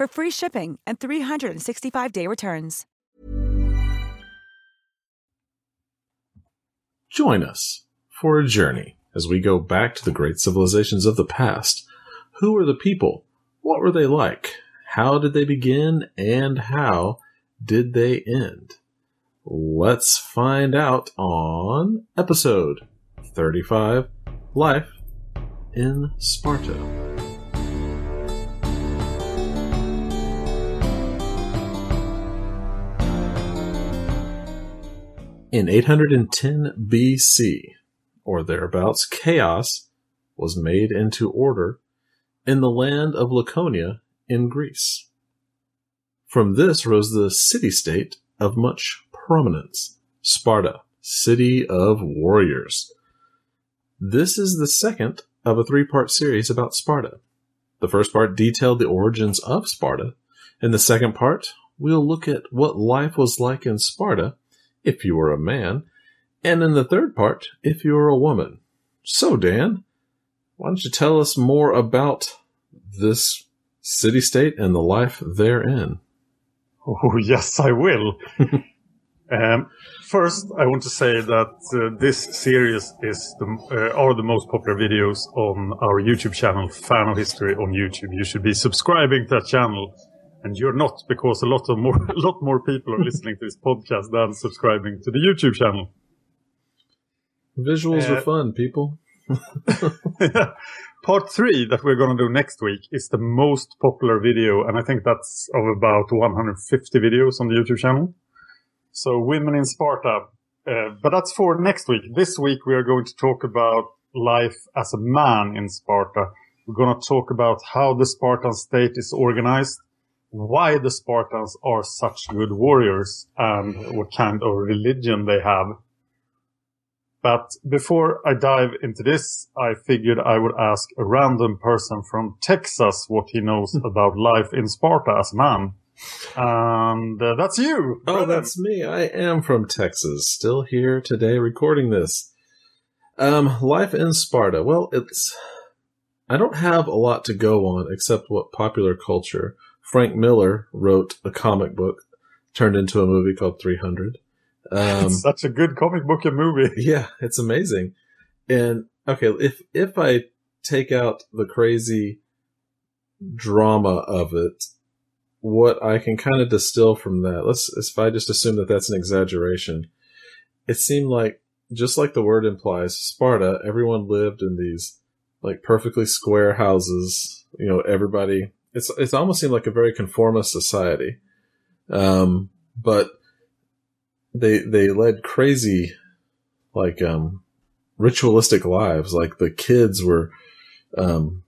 for free shipping and 365-day returns. Join us for a journey as we go back to the great civilizations of the past. Who were the people? What were they like? How did they begin? And how did they end? Let's find out on episode 35 Life in Sparta. In 810 BC, or thereabouts, chaos was made into order in the land of Laconia in Greece. From this rose the city state of much prominence, Sparta, city of warriors. This is the second of a three part series about Sparta. The first part detailed the origins of Sparta. In the second part, we'll look at what life was like in Sparta if you were a man, and in the third part, if you were a woman. So, Dan, why don't you tell us more about this city state and the life therein? Oh, yes, I will. um, first, I want to say that uh, this series is the, uh, are the most popular videos on our YouTube channel, Fan of History on YouTube. You should be subscribing to that channel, and you're not because a lot of more, a lot more people are listening to this podcast than subscribing to the YouTube channel. Visuals Uh, are fun, people. yeah. Part three that we're going to do next week is the most popular video, and I think that's of about 150 videos on the YouTube channel. So, women in Sparta. Uh, but that's for next week. This week we are going to talk about life as a man in Sparta. We're going to talk about how the Spartan state is organized, why the Spartans are such good warriors, and what kind of religion they have. But before I dive into this, I figured I would ask a random person from Texas what he knows about life in Sparta as a man. And uh, that's you. Oh, that's me. I am from Texas, still here today recording this. Um, life in Sparta. Well, it's. I don't have a lot to go on except what popular culture. Frank Miller wrote a comic book turned into a movie called 300. Um, such a good comic book and movie. yeah, it's amazing. And okay, if if I take out the crazy drama of it, what I can kind of distill from that, let's if I just assume that that's an exaggeration, it seemed like just like the word implies, Sparta, everyone lived in these like perfectly square houses. You know, everybody. It's it's almost seemed like a very conformist society, um, but they they led crazy like um ritualistic lives. Like the kids were um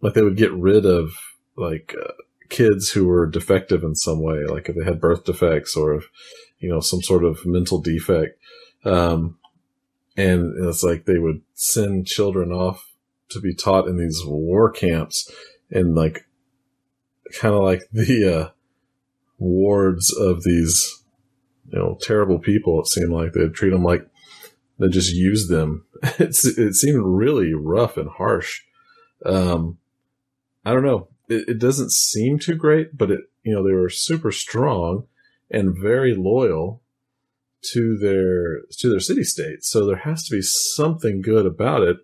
like they would get rid of like uh, kids who were defective in some way. Like if they had birth defects or if you know some sort of mental defect. Um and it's like they would send children off to be taught in these war camps and like kind of like the uh wards of these, you know, terrible people. It seemed like they'd treat them like they just used them. It's, it seemed really rough and harsh. Um, I don't know. It, it doesn't seem too great, but it, you know, they were super strong and very loyal to their to their city state. So there has to be something good about it.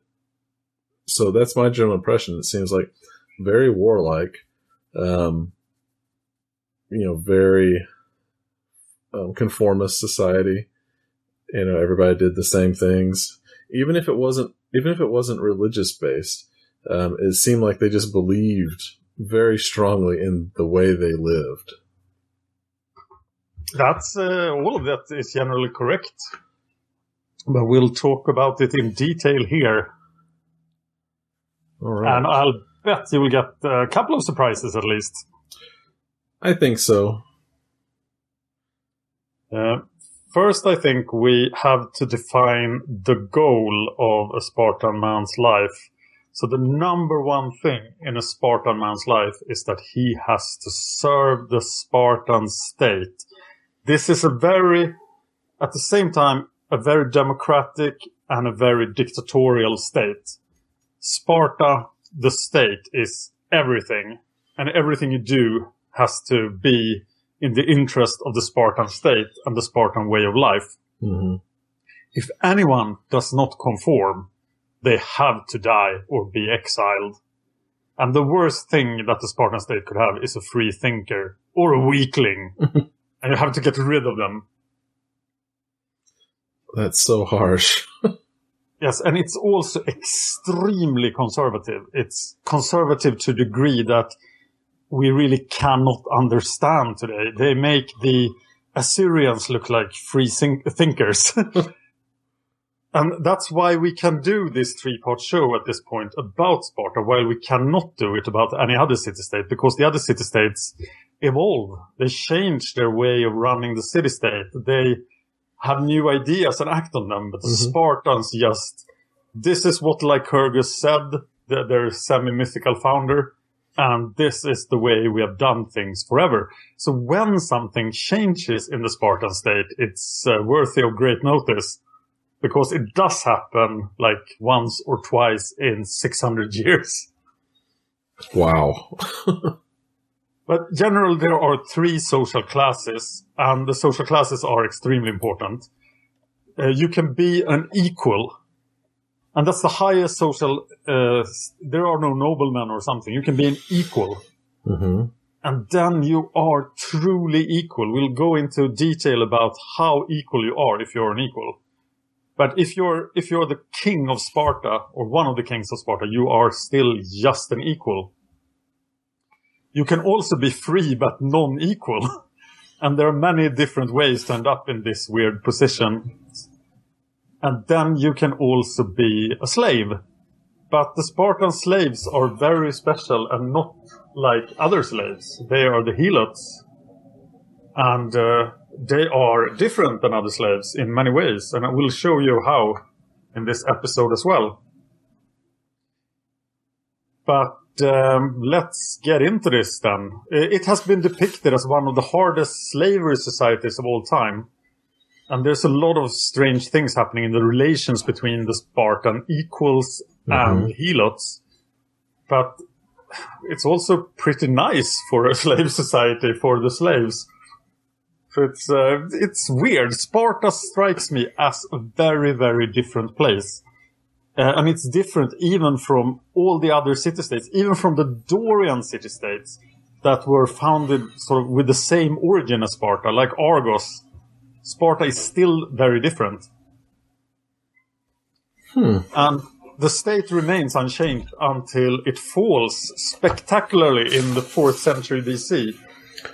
So that's my general impression. It seems like very warlike, um, you know, very um, conformist society. You know, everybody did the same things, even if it wasn't even if it wasn't religious based. Um, it seemed like they just believed very strongly in the way they lived. That's uh, all of that is generally correct. But we'll talk about it in detail here. All right. And I'll bet you will get a couple of surprises at least. I think so. Uh, first, I think we have to define the goal of a Spartan man's life. So the number one thing in a Spartan man's life is that he has to serve the Spartan state. This is a very, at the same time, a very democratic and a very dictatorial state. Sparta, the state, is everything, and everything you do has to be in the interest of the Spartan state and the Spartan way of life. hmm If anyone does not conform, they have to die or be exiled. And the worst thing that the Spartan state could have is a free thinker or a weakling. and you have to get rid of them. That's so harsh. Yes, and it's also extremely conservative. It's conservative to the degree that we really cannot understand today. They make the Assyrians look like free thinkers. and that's why we can do this three part show at this point about Sparta, while we cannot do it about any other city state, because the other city states evolve. They change their way of running the city state. They have new ideas and act on them, but the Spartans just, this is what Lycurgus said, the, their semi-mythical founder, and this is the way we have done things forever. So when something changes in the Spartan state, it's uh, worthy of great notice because it does happen like once or twice in 600 years. Wow. But generally, there are three social classes, and the social classes are extremely important. Uh, you can be an equal, and that's the highest social. Uh, there are no noblemen or something. You can be an equal, hmm and then you are truly equal. We'll go into detail about how equal you are if you're an equal. But if you're if you're the king of Sparta or one of the kings of Sparta, you are still just an equal. You can also be free but non-equal. And there are many different ways to end up in this weird position. And then you can also be a slave. But the Spartan slaves are very special and not like other slaves. They are the helots. And uh, they are different than other slaves in many ways. And I will show you how in this episode as well. But um, let's get into this then. It has been depicted as one of the hardest slavery societies of all time. And there's a lot of strange things happening in the relations between the Spartan equals and helots. But it's also pretty nice for a slave society for the slaves. So it's uh, it's weird. Sparta strikes me as a very very different place. Uh, and it's different even from all the other city states, even from the Dorian city states that were founded sort of with the same origin as Sparta, like Argos. Sparta is still very different. And the state remains unchanged until it falls spectacularly in the 4th century BC.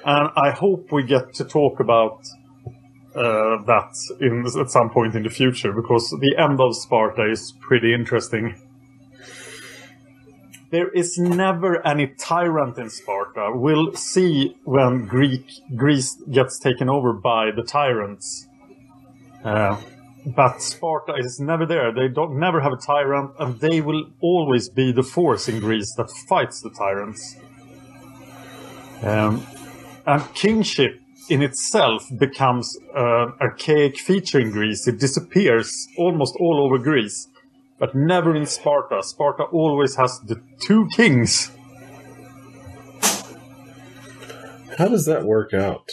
And I hope we get to talk about uh, that in at some point in the future because the end of Sparta is pretty interesting. There is never any tyrant in Sparta. We'll see when Greek Greece gets taken over by the tyrants. Uh, but Sparta is never there. They don't never have a tyrant, and they will always be the force in Greece that fights the tyrants. Um, and kingship in itself becomes an archaic feature in Greece. It disappears almost all over Greece, but never in Sparta. Sparta always has the two kings. How does that work out?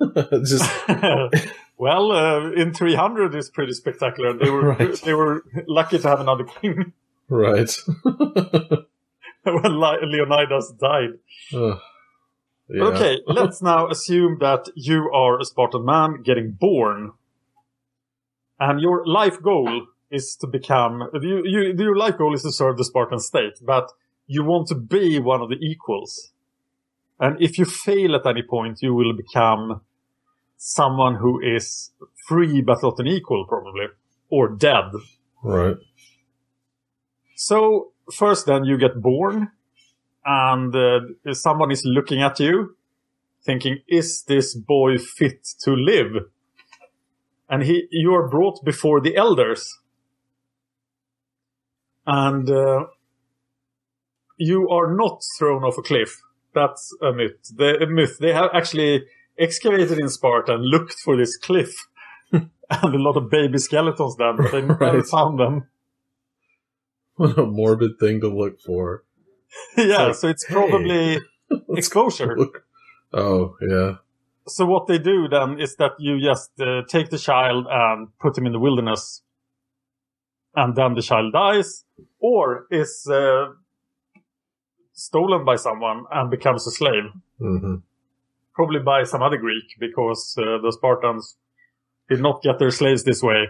Just well, uh, in 300 is pretty spectacular. They were Right. they were lucky to have another king right. when Leonidas died. Ugh. Yeah. Okay, let's now assume that you are a Spartan man getting born, and your life goal is to become. You, you, your life goal is to serve the Spartan state, but you want to be one of the equals. And if you fail at any point, you will become someone who is free but not an equal, probably, or dead. Right. So first, then you get born, and uh, someone is looking at you, thinking, "Is this boy fit to live?" And he, you are brought before the elders, and uh, you are not thrown off a cliff. That's a myth. The a myth. They have actually excavated in Sparta and looked for this cliff, and a lot of baby skeletons there, but they never found them. What a morbid thing to look for. yeah, like, so it's hey. probably exposure. Look. Oh, yeah. So what they do then is that you just uh, take the child and put him in the wilderness, and then the child dies, or is uh, stolen by someone and becomes a slave, hmm probably by some other Greek, because uh, the Spartans did not get their slaves this way.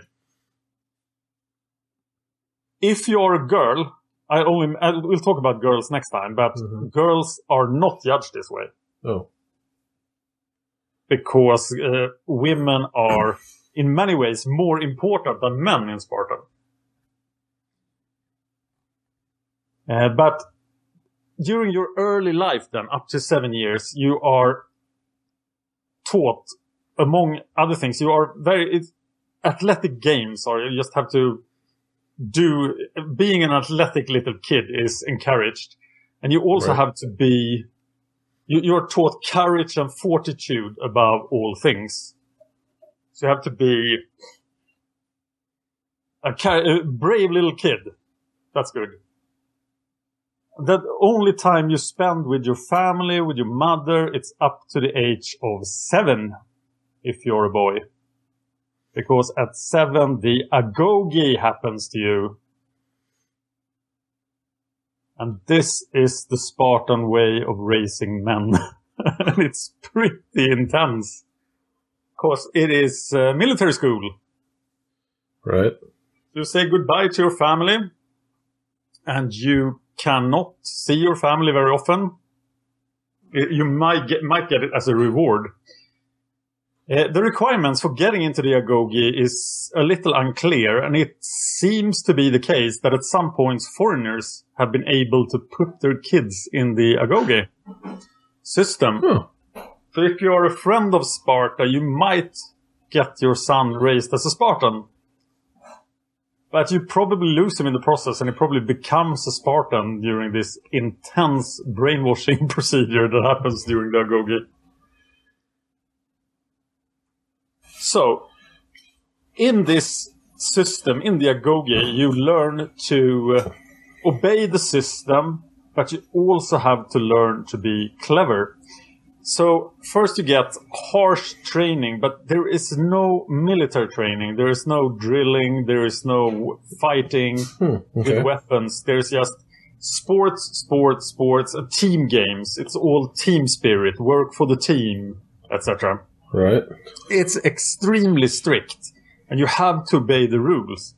If you're a girl, I only I, we'll talk about girls next time, but Mhm. girls are not judged this way. Oh, because uh, women are in many ways more important than men in Sparta. Uh, but during your early life, then up to seven years, you are taught, among other things, you are very it's, athletic games, or you just have to do. Being an athletic little kid is encouraged, and you also Right. have to be you, you're taught courage and fortitude above all things. So you have to be a, a brave little kid. That's good. The only time you spend with your family, with your mother, it's up to the age of seven, if you're a boy. Because at seven, the agoge happens to you. And this is the Spartan way of raising men. and it's pretty intense. Because it is uh, military school. right. You say goodbye to your family. And you cannot see your family very often. You might get, might get it as a reward. Uh, the requirements for getting into the agoge is a little unclear, and it seems to be the case that at some points foreigners have been able to put their kids in the agoge system. Huh. So if you're a friend of Sparta, you might get your son raised as a Spartan. But you probably lose him in the process, and he probably becomes a Spartan during this intense brainwashing procedure that happens during the agoge. So, in this system, in the agoge, you learn to uh, obey the system, but you also have to learn to be clever. So first you get harsh training, but there is no military training. There is no drilling. There is no fighting okay. with weapons. There's just sports, sports, sports, and team games. It's all team spirit, work for the team, etc. Right. It's extremely strict, and you have to obey the rules.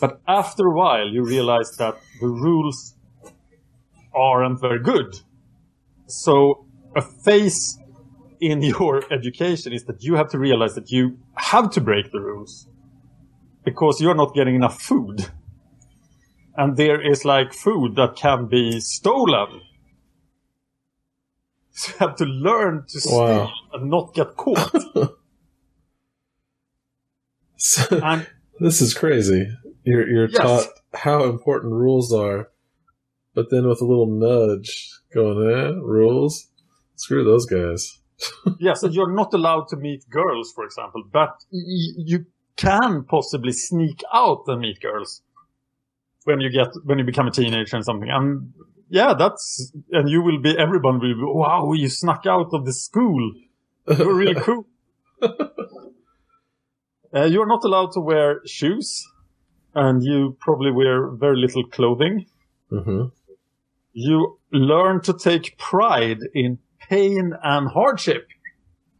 But after a while, you realize that the rules aren't very good. So a phase in your education is that you have to realize that you have to break the rules because you're not getting enough food. And there is like food that can be stolen. So you have to learn to steal and not get caught. So, and this is crazy. You're you're Yes. taught how important rules are, but then with a little nudge going, eh, rules. Screw those guys. yes, and you're not allowed to meet girls, for example, but y- you can possibly sneak out and meet girls when you get when you become a teenager and something. And yeah, that's and you will be everyone will be wow, you snuck out of the school. You're really cool. uh, you're not allowed to wear shoes, and you probably wear very little clothing. hmm You learn to take pride in pain and hardship.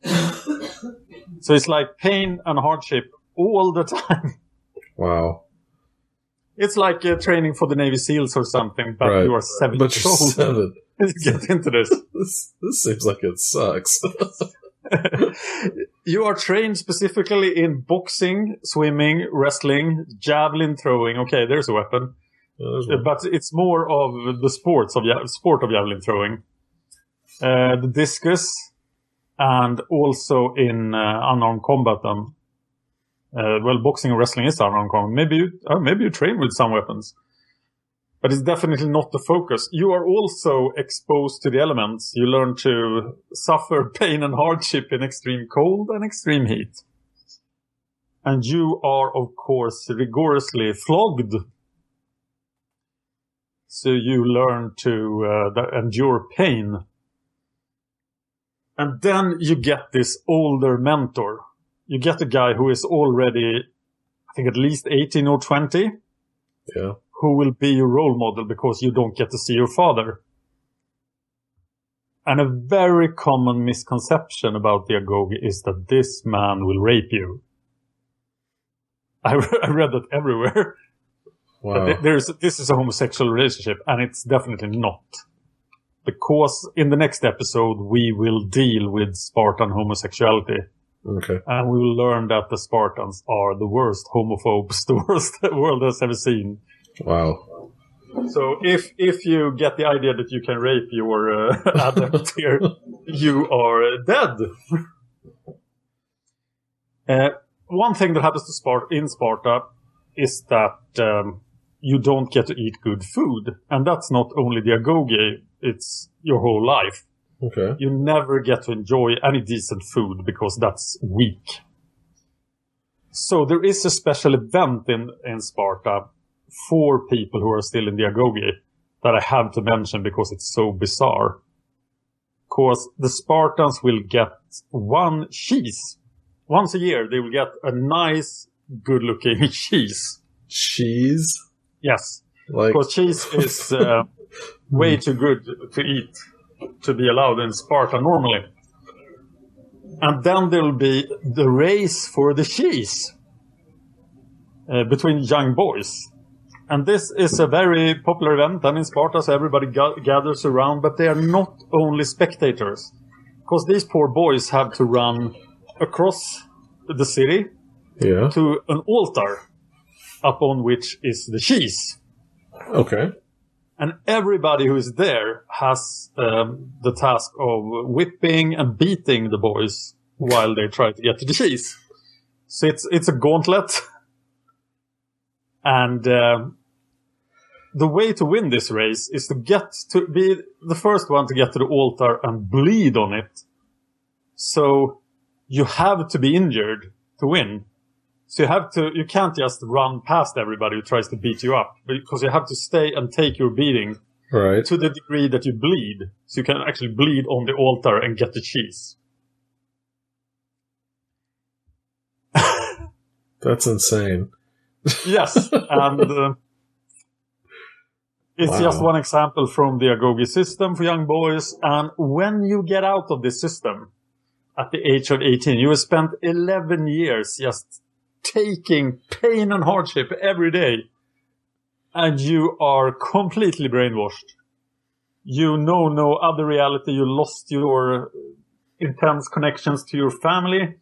so it's like pain and hardship all the time. Wow. It's like uh, training for the Navy SEAls or something, but Right. you are seven But years you're old. seven. Get into this. This, this seems like it sucks. you are trained specifically in boxing, swimming, wrestling, javelin throwing. Okay, there's a weapon, There's one. but it's more of the sports of sport of javelin throwing, uh, the discus, and also in uh, unarmed combat. Then, uh, well, boxing and wrestling is unarmed combat. Maybe you, uh, maybe you train with some weapons. But it's definitely not the focus. You are also exposed to the elements. You learn to suffer pain and hardship in extreme cold and extreme heat. And you are, of course, rigorously flogged. So you learn to uh, endure pain. And then you get this older mentor. You get a guy who is already, I think, at least 18 or 20 yeah. who will be your role model because you don't get to see your father. And a very common misconception about the Agoge is that this man will rape you. I, re- I read that everywhere. Wow. Th- there's, this is a homosexual relationship, and it's definitely not. Because in the next episode, we will deal with Spartan homosexuality. Okay. And we will learn that the Spartans are the worst homophobes the worst the world has ever seen. Wow. So if if you get the idea that you can rape your uh, adept here, you are dead. uh, one thing that happens to Sparta in Sparta is that um, you don't get to eat good food, and that's not only the agoge; it's your whole life. Okay. You never get to enjoy any decent food because that's weak. So there is a special event in, in Sparta for people who are still in the Agoge that I have to mention because it's so bizarre. Because the Spartans will get one cheese. Once a year, they will get a nice, good looking cheese. Cheese? Yes. Like, Because cheese is uh, way too good to eat to be allowed in Sparta normally. And then there will be the race for the cheese uh, between young boys. And this is a very popular event and in Sparta, so everybody ga- gathers around, but they are not only spectators. Because these poor boys have to run across the city yeah. to an altar upon which is the cheese. Okay. And everybody who is there has um, the task of whipping and beating the boys while they try to get to the cheese. So it's it's a gauntlet, and um the way to win this race is to get to be the first one to get to the altar and bleed on it. So you have to be injured to win. So you have to, you can't just run past everybody who tries to beat you up because you have to stay and take your beating Right. to the degree that you bleed. So you can actually bleed on the altar and get the cheese. That's insane. Yes. and uh, it's Wow. just one example from the Agoge system for young boys. And when you get out of this system at the age of 18, you have spent 11 years just taking pain and hardship every day. And you are completely brainwashed. You know no other reality. You lost your intense connections to your family.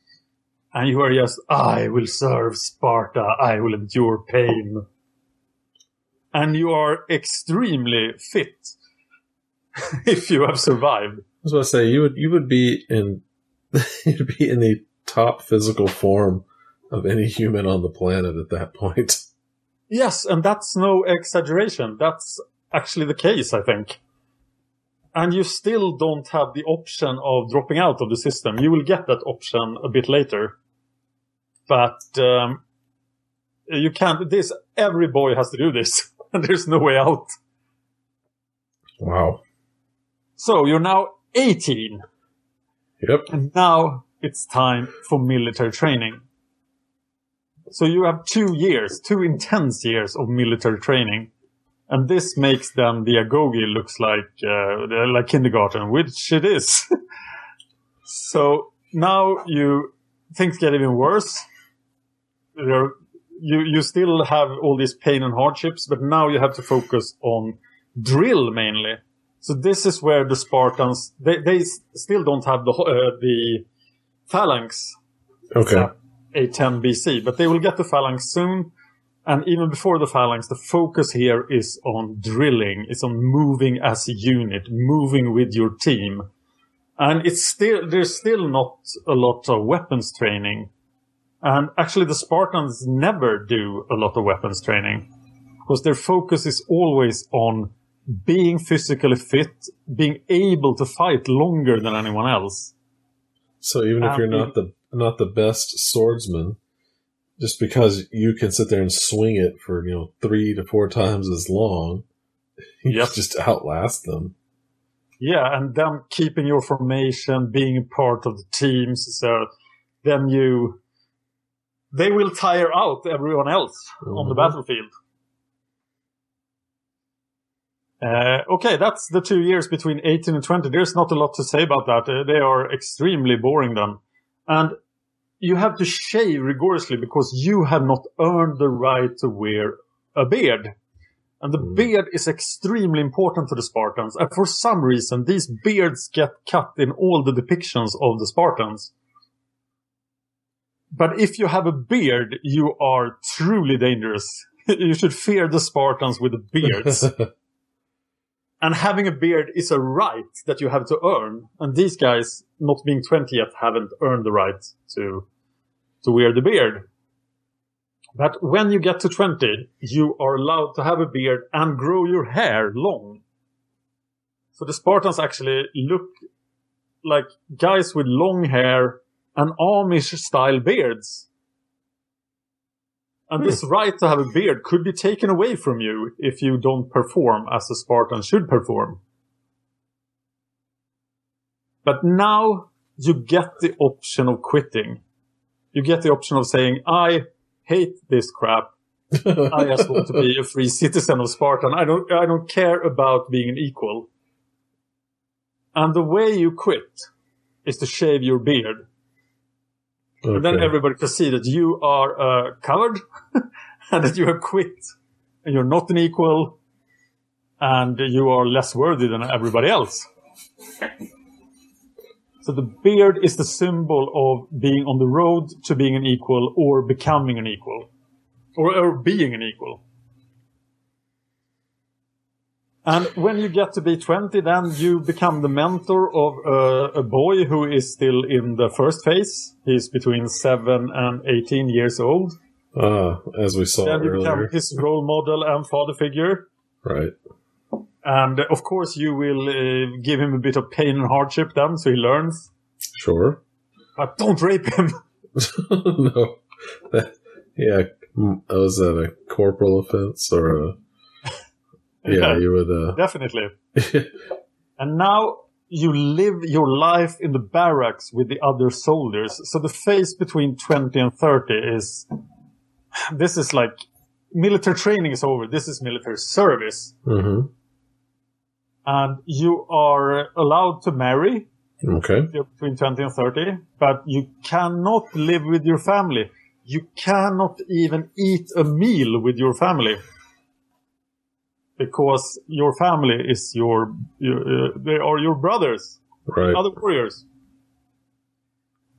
And you are just, I will serve Sparta. I will endure pain. And you are extremely fit if you have survived. I was about to say you would you would be in you'd be in the top physical form of any human on the planet at that point. Yes, and that's no exaggeration. That's actually the case, I think. and you still don't have the option of dropping out of the system. You will get that option a bit later, but um, you can't. This every boy has to do this, there's no way out. Wow. So you're now 18, Yep. and now it's time for military training. So you have two years, two intense years of military training. And this makes them the Agoge looks like, uh, like kindergarten, which it is. so now you, things get even worse. There, you, you still have all these pain and hardships, but now you have to focus on drill mainly. So this is where the Spartans, they, they still don't have the, uh, the phalanx Okay. 810 BC, but they will get the phalanx soon. And even before the phalanx, the focus here is on drilling. It's on moving as a unit, moving with your team. And it's still, there's still not a lot of weapons training. And actually the Spartans never do a lot of weapons training because their focus is always on being physically fit, being able to fight longer than anyone else. So even if Um, you're not the not the best swordsman, just because you can sit there and swing it for you know three to four times as long, you Yep. just outlast them. Yeah, and them keeping your formation, being a part of the teams, so then you they will tire out everyone else on the Mhm. battlefield. Uh, okay, that's the two years between 18 and 20. There's not a lot to say about that. Uh, they are extremely boring then. And you have to shave rigorously because you have not earned the right to wear a beard. And the mm. beard is extremely important to the Spartans. And for some reason, these beards get cut in all the depictions of the Spartans. But if you have a beard, you are truly dangerous. you should fear the Spartans with the beards. and having a beard is a right that you have to earn. And these guys, not being 20 yet, haven't earned the right to, to wear the beard. But when you get to 20, you are allowed to have a beard and grow your hair long. So the Spartans actually look like guys with long hair and Amish style beards. And this right to have a beard could be taken away from you if you don't perform as a Spartan should perform. But now you get the option of quitting. You get the option of saying, I hate this crap. I just want to be a free citizen of Spartan. I don't, I don't care about being an equal. And the way you quit is to shave your beard. And then everybody can see that you are uh, covered and that you have quit and you're not an equal and you are less worthy than everybody else. So the beard is the symbol of being on the road to being an equal or becoming an equal or, or being an equal. And when you get to be 20, then you become the mentor of uh, a boy who is still in the first phase. He's between 7 and 18 years old. Ah, as we saw Then you become his role model and father figure. Right. And of course, you will uh, give him a bit of pain and hardship then, so he learns. Sure. But don't rape him. no. That, yeah. Was that a corporal offense or a? Yeah, you were Uh, Definitely. And now you live your life in the barracks with the other soldiers. So the phase between 20 and 30 is, this is like, military training is over. This is military service. hmm And you are allowed to marry. Okay. Between 20 and 30, but you cannot live with your family. You cannot even eat a meal with your family. Because your family is your, your uh, they are your brothers, Right. other warriors.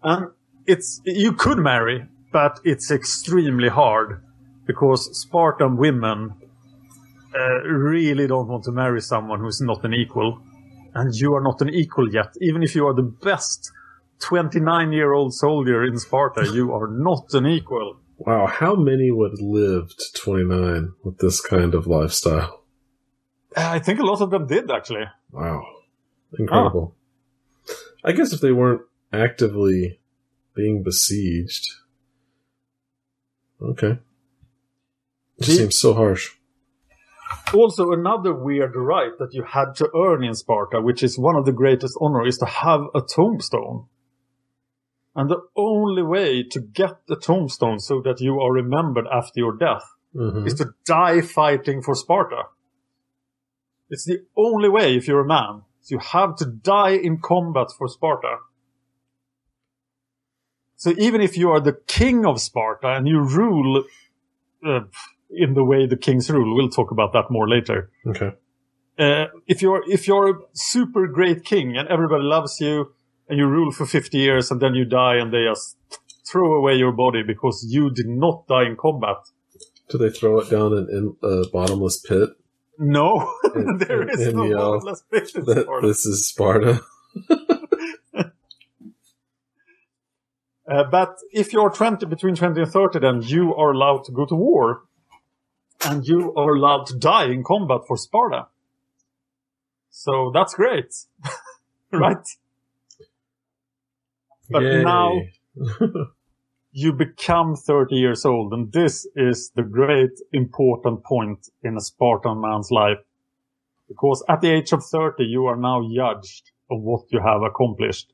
And it's, you could marry, but it's extremely hard because Spartan women uh, really don't want to marry someone who's not an equal and you are not an equal yet. Even if you are the best 29 year old soldier in Sparta, you are not an equal. Wow. How many would live to 29 with this kind of lifestyle? I think a lot of them did actually. Wow. Incredible. I guess if they weren't actively being besieged. Okay. It The- seems so harsh. Also, another weird right that you had to earn in Sparta, which is one of the greatest honor, is to have a tombstone. And the only way to get a tombstone so that you are remembered after your death Mhm. is to die fighting for Sparta. It's the only way if you're a man. So you have to die in combat for Sparta. So even if you are the king of Sparta and you rule uh, in the way the kings rule, we'll talk about that more later. Okay. Uh, if you're if you're a super great king and everybody loves you and you rule for 50 years and then you die and they just throw away your body because you did not die in combat. Do they throw it down in, in a bottomless pit? No, there is and no bottomless pit in That Sparta. this is Sparta. Uh, but if you're 20, between 20 and 30, then you are allowed to go to war. And you are allowed to die in combat for Sparta. So that's great. right? But Yay. now you become 30 years old, and this is the great important point in a Spartan man's life. Because at the age of 30, you are now judged of what you have accomplished.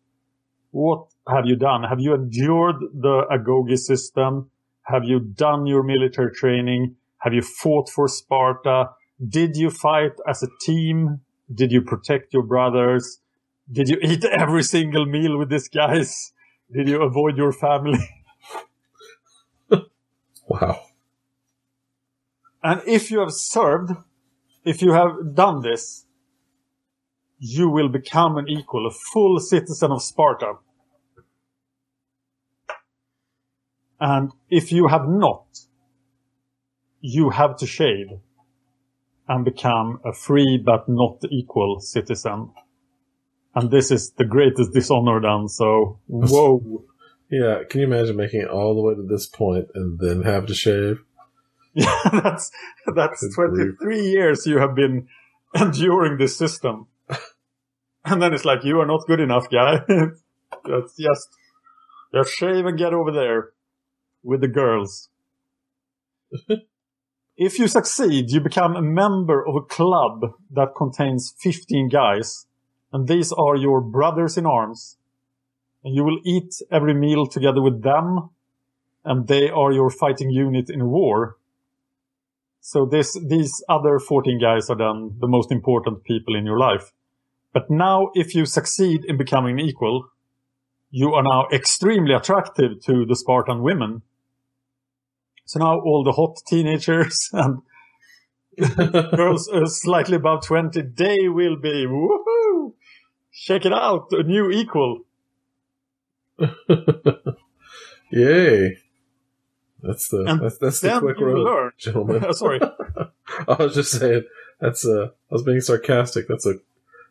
What have you done? Have you endured the Agoge system? Have you done your military training? Have you fought for Sparta? Did you fight as a team? Did you protect your brothers? Did you eat every single meal with these guys? Did you avoid your family? Wow. And if you have served, if you have done this, you will become an equal, a full citizen of Sparta. And if you have not, you have to shave and become a free but not equal citizen. And this is the greatest dishonor done, so whoa. Yeah, can you imagine making it all the way to this point and then have to shave? Yeah, that's that's Good grief. 23 years you have been enduring this system. And then it's like, you are not good enough, guy. That's just, just shave and get over there with the girls. if you succeed, you become a member of a club that contains 15 guys. And these are your brothers in arms. And you will eat every meal together with them. And they are your fighting unit in war. So this, these other 14 guys are then the most important people in your life. But now, if you succeed in becoming an equal, you are now extremely attractive to the Spartan women. So now all the hot teenagers and girls uh, slightly above 20, they will be, woohoo! Check it out, a new equal. Yay. That's the And that's, that's the quick road, learn. gentlemen. Sorry. I was just saying that's a. I was being sarcastic. That's a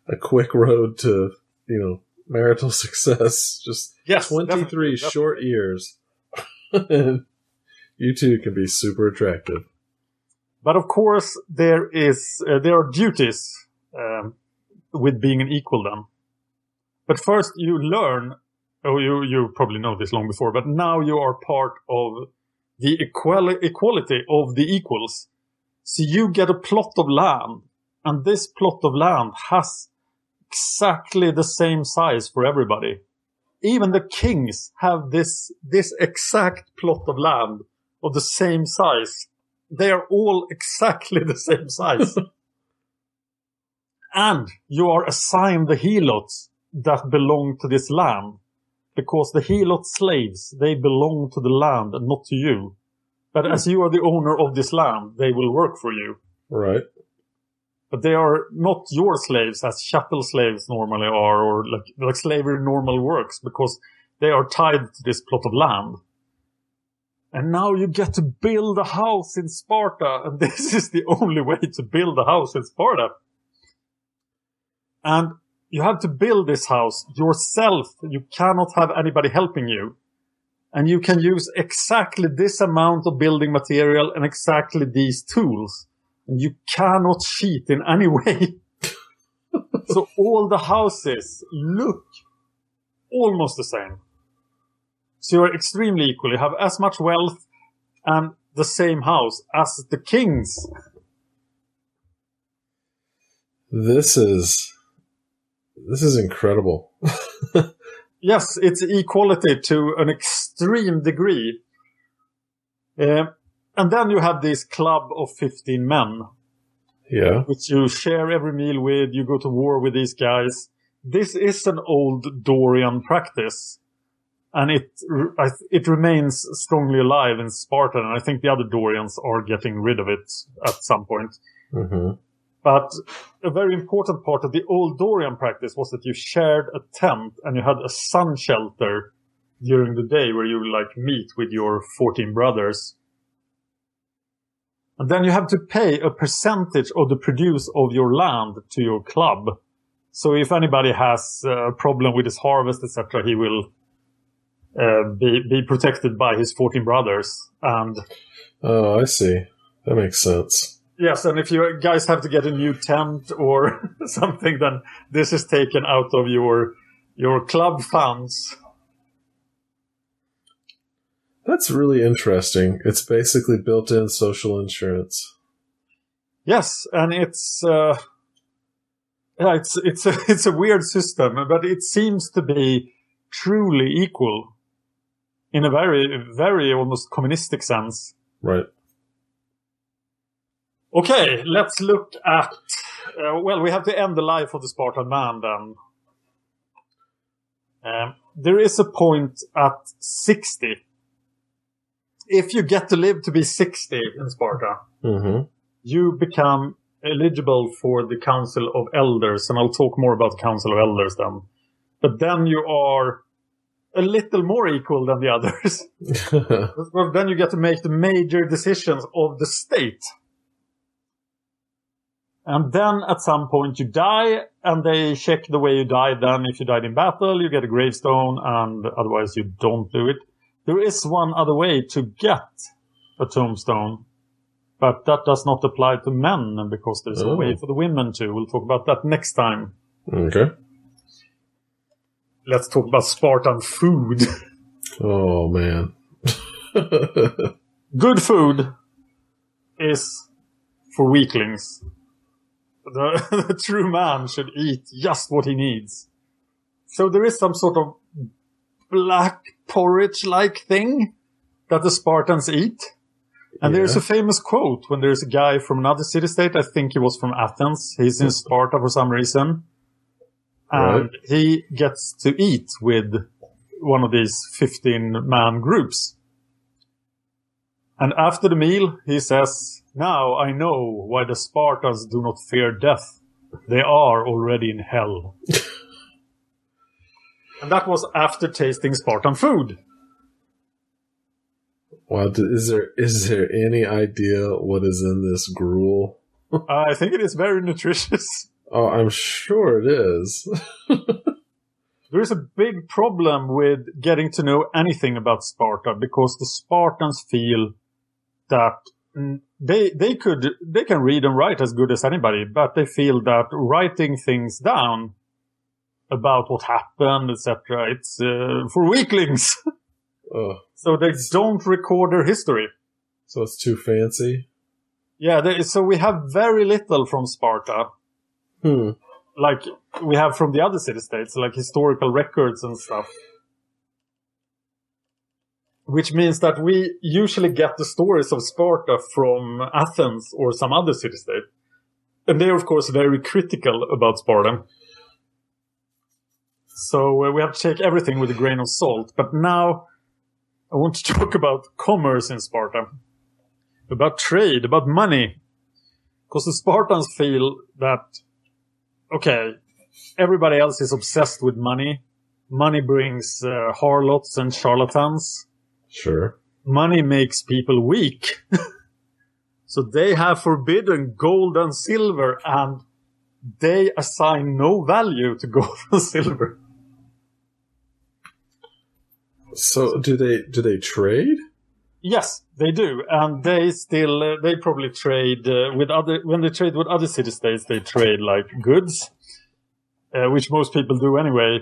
a quick road to you know marital success. Just Yes, twenty definitely. short years, and you two can be super attractive. But of course, there is uh, there are duties um, with being an equal. Then, but first you learn. Oh, you you probably know this long before, but now you are part of the equal- equality of the equals. So you get a plot of land, and this plot of land has exactly the same size for everybody. Even the kings have this this exact plot of land of the same size they are all exactly the same size. and you are assigned the helots that belong to this land. Because the helot slaves, they belong to the land and not to you. But as you are the owner of this land, they will work for you. Right. But they are not your slaves as chattel slaves normally are, or like, like slavery normal works, because they are tied to this plot of land. And now you get to build a house in Sparta, and this is the only way to build a house in Sparta. And you have to build this house yourself. You cannot have anybody helping you. And you can use exactly this amount of building material and exactly these tools. And you cannot cheat in any way. so all the houses look almost the same. So you're extremely equal. You have as much wealth and the same house as the kings. This is this is incredible. yes, it's equality to an extreme degree. Uh, and then you have this club of 15 men. Yeah. Which you share every meal with, you go to war with these guys. This is an old Dorian practice. And it, it remains strongly alive in Sparta, and I think the other Dorians are getting rid of it at some point. Mm-hmm. But a very important part of the old Dorian practice was that you shared a tent and you had a sun shelter during the day where you like meet with your 14 brothers. And then you have to pay a percentage of the produce of your land to your club. So if anybody has a problem with his harvest, etc., he will uh, be be protected by his 14 brothers. And oh, I see. That makes sense. Yes, and if you guys have to get a new tent or something, then this is taken out of your your club funds. That's really interesting. It's basically built-in social insurance. Yes, and it's uh, yeah, it's it's a it's a weird system, but it seems to be truly equal in a very very almost communistic sense. Right. Okay, let's look at. Uh, well, we have to end the life of the Spartan man then. Um, there is a point at 60. If you get to live to be 60 in Sparta, mm-hmm. you become eligible for the Council of Elders, and I'll talk more about the Council of Elders then. But then you are a little more equal than the others. well, then you get to make the major decisions of the state. And then at some point you die, and they check the way you died. Then, if you died in battle, you get a gravestone, and otherwise you don't do it. There is one other way to get a tombstone, but that does not apply to men because there's oh. a way oh. for the women too. We'll talk about that next time. Okay. Let's talk about Spartan food. Oh man. Good food is for weaklings the, the true man should eat just what he needs. So there is some sort of black porridge-like thing that the Spartans eat. And yeah. there's a famous quote when there's a guy from another city-state. I think he was from Athens. He's in Sparta for some reason. And right. he gets to eat with one of these 15 man groups. And after the meal, he says, now I know why the Spartans do not fear death. They are already in hell. and that was after tasting Spartan food. Wow, is there is there any idea what is in this gruel? I think it is very nutritious. Oh, I'm sure it is. there is a big problem with getting to know anything about Sparta because the Spartans feel that they they could they can read and write as good as anybody, but they feel that writing things down about what happened, etc., it's uh, for weaklings. So they don't record their history. So it's too fancy. Yeah, they, so we have very little from Sparta. Hmm. Like we have from the other city states, like historical records and stuff which means that we usually get the stories of Sparta from Athens or some other city state. And they're, of course, very critical about Sparta. So uh, we have to take everything with a grain of salt. But now I want to talk about commerce in Sparta, about trade, about money. Because the Spartans feel that, okay, everybody else is obsessed with money. Money brings uh, harlots and charlatans Sure. Money makes people weak. so they have forbidden gold and silver and they assign no value to gold and silver. So do they do they trade? Yes, they do, and they still uh, they probably trade uh, with other when they trade with other city states. They trade like goods, uh, which most people do anyway.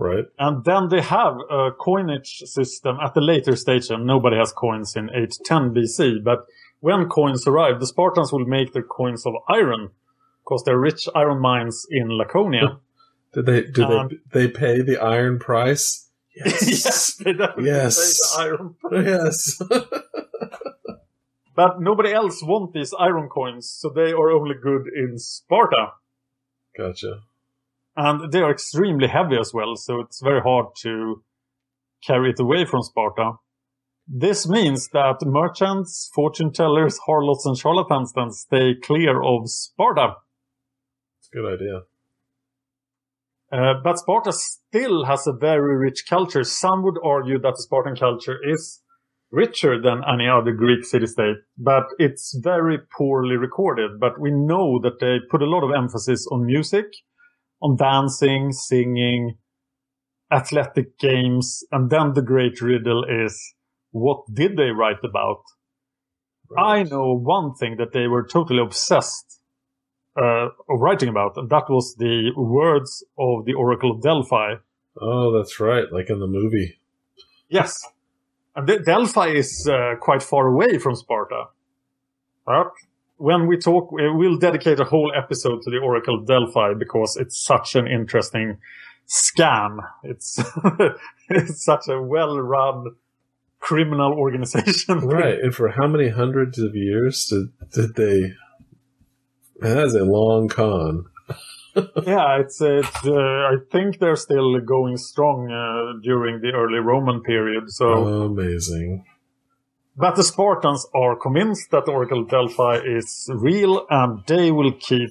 Right. And then they have a coinage system at the later stage, and nobody has coins in 810 BC. But when coins arrive, the Spartans will make their coins of iron, because they're rich iron mines in Laconia. Did they? Do Um, they? They pay the iron price. yes, they Yes. pay the iron price. Yes. But nobody else want these iron coins, so they are only good in Sparta. gotcha. And they are extremely heavy as well, so it's very hard to carry it away from Sparta. This means that merchants, fortune tellers, harlots, and charlatans then stay clear of Sparta. It's a good idea. Uh, but Sparta still has a very rich culture. Some would argue that the Spartan culture is richer than any other Greek city-state, but it's very poorly recorded. But we know that they put a lot of emphasis on music, on dancing, singing, athletic games, and then the great riddle is, what did they write about? I know one thing that they were totally obsessed uh, of writing about, and that was the words of the Oracle of Delphi. Oh, that's right. Like in the movie. Yes, and Delphi is uh, quite far away from Sparta. But when we talk, we- we'll dedicate a whole episode to the Oracle Delphi because it's such an interesting scam. It's it's such a well-run criminal organization. Right. And for how many hundreds of years did did they? That is a long con. yeah, it's it's. Uh, I think they're still going strong uh, during the early Roman period. So, Amazing. But the Spartans are convinced that the Oracle of Delphi is real, and they will keep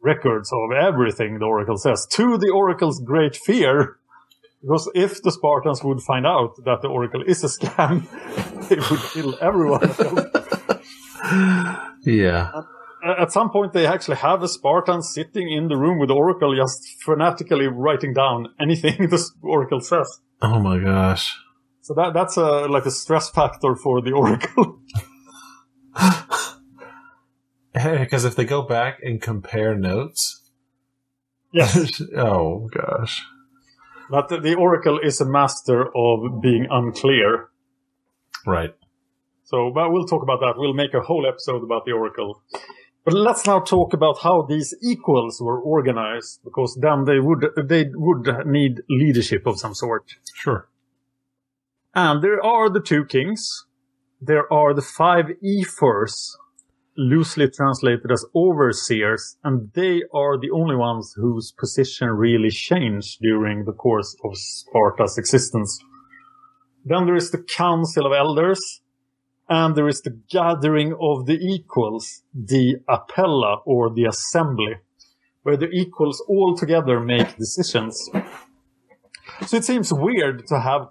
records of everything the Oracle says. To the Oracle's great fear, because if the Spartans would find out that the Oracle is a scam, they would kill everyone. Yeah. At some point, they actually have a Spartan sitting in the room with the Oracle, just fanatically writing down anything the Oracle says. Oh my gosh. So that that's a like a stress factor for the Oracle. Because if they go back and compare notes, yes, oh gosh. but the, the Oracle is a master of being unclear. Right. So, but we'll talk about that. We'll make a whole episode about the Oracle. But let's now talk about how these equals were organized, because then they would they would need leadership of some sort. Sure. And there are the two kings. There are the five ephors, loosely translated as overseers, and they are the only ones whose position really changed during the course of Sparta's existence. Then there is the council of elders, and there is the gathering of the equals, the apella or the assembly, where the equals all together make decisions. So it seems weird to have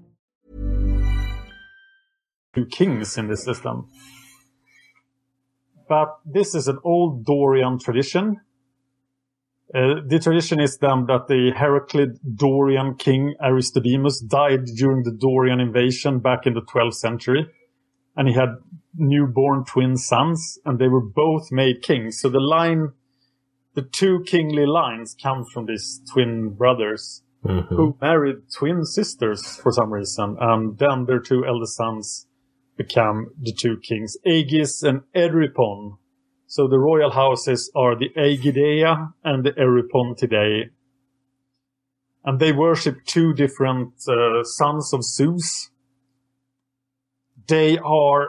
Two kings in this system. But this is an old Dorian tradition, Uh, the tradition is then that the Heraclid Dorian king Aristodemus died during the Dorian invasion back in the 12th century. And he had newborn twin sons, and they were both made kings. So the line, the two kingly lines come from these twin brothers Mm-hmm. who married twin sisters for some reason. And then their two eldest sons become the two kings, Agis and Eurypon. So the royal houses are the Aegidea and the Eurypontidae. And they worship two different uh, sons of Zeus. They are,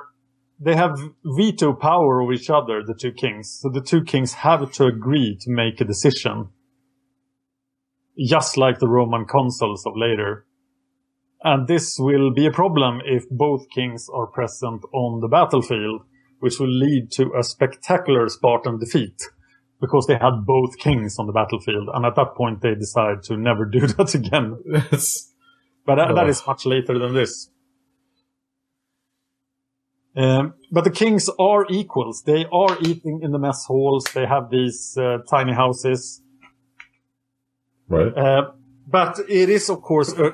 they have veto power over each other, the two kings. So the two kings have to agree to make a decision. Just like the Roman consuls of later. And this will be a problem if both kings are present on the battlefield, which will lead to a spectacular Spartan defeat because they had both kings on the battlefield. And at that point, they decide to never do that again. But that, that is much later than this. Um, but the kings are equals. They are eating in the mess halls. They have these uh, tiny houses. Right. Uh, but it is, of course, a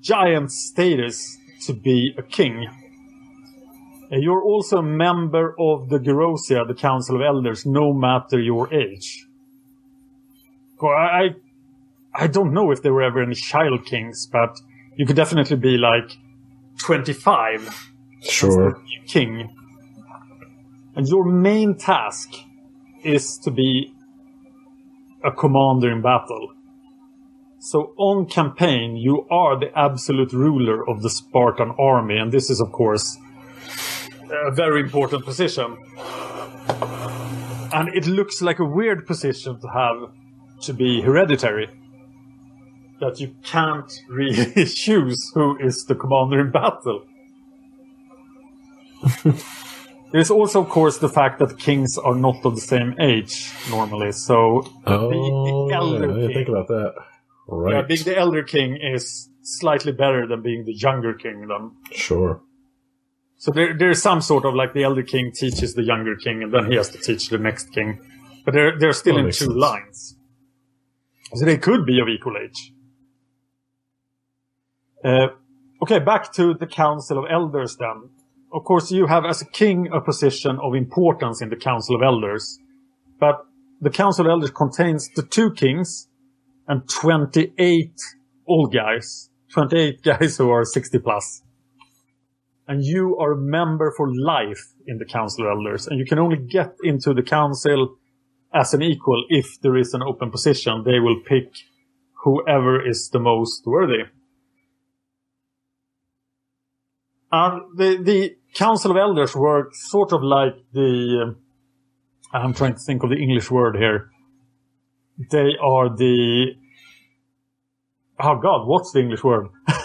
giant status to be a king. Uh, You're also a member of the Gerousia, the Council of Elders, no matter your age. I, I I don't know if there were ever any child kings, but you could definitely be like 25 Sure. king. And your main task is to be a commander in battle. So on campaign, you are the absolute ruler of the Spartan army, and this is, of course, a very important position. And it looks like a weird position to have to be hereditary. That you can't really choose who is the commander in battle. There's also, of course, the fact that kings are not of the same age normally. So Oh, the elder didn't king, think about that. Right. yeah, being the elder king is slightly better than being the younger king. Then, Sure. so there, there's some sort of like the elder king teaches the younger king, and then he has to teach the next king. But they're they're still That in two sense. lines, so they could be of equal age. Uh, okay, back to the Council of Elders then. Of course, you have as a king a position of importance in the Council of Elders, but the Council of Elders contains the two kings and 28 old guys, 28 guys who are 60 plus. And you are a member for life in the Council of Elders, and you can only get into the council as an equal if there is an open position. They will pick whoever is the most worthy. And the, the Council of Elders work sort of like the, um, I'm trying to think of the English word here. They are the, oh god, what's the English word?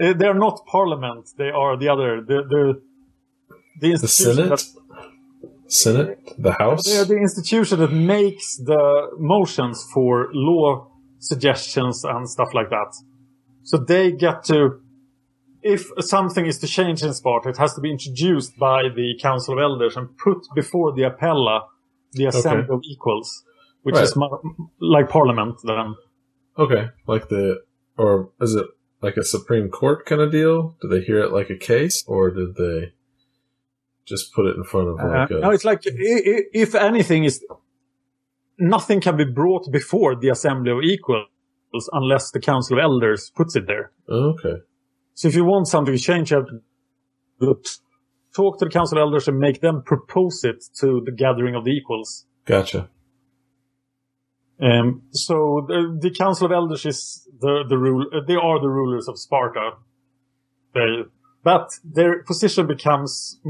Uh, They're not parliament. They are the other, the, the, the The Senate? that, Senate? The House? they are the institution that makes the motions for law suggestions and stuff like that. So they get to, if something is to change in Sparta, it has to be introduced by the Council of Elders and put before the Apella, the Assembly Okay. of Equals, which Right. is like Parliament then. Okay. Like the, or is it like a Supreme Court kind of deal? Do they hear it like a case, or did they just put it in front of like Uh, a? no, it's like, if anything is, nothing can be brought before the Assembly of Equals unless the Council of Elders puts it there. Okay. So if you want something to change, you have to talk to the council of elders and make them propose it to the gathering of the equals. Gotcha. Um, so the, the council of elders is the the rule. Uh, they are the rulers of Sparta. They, but their position becomes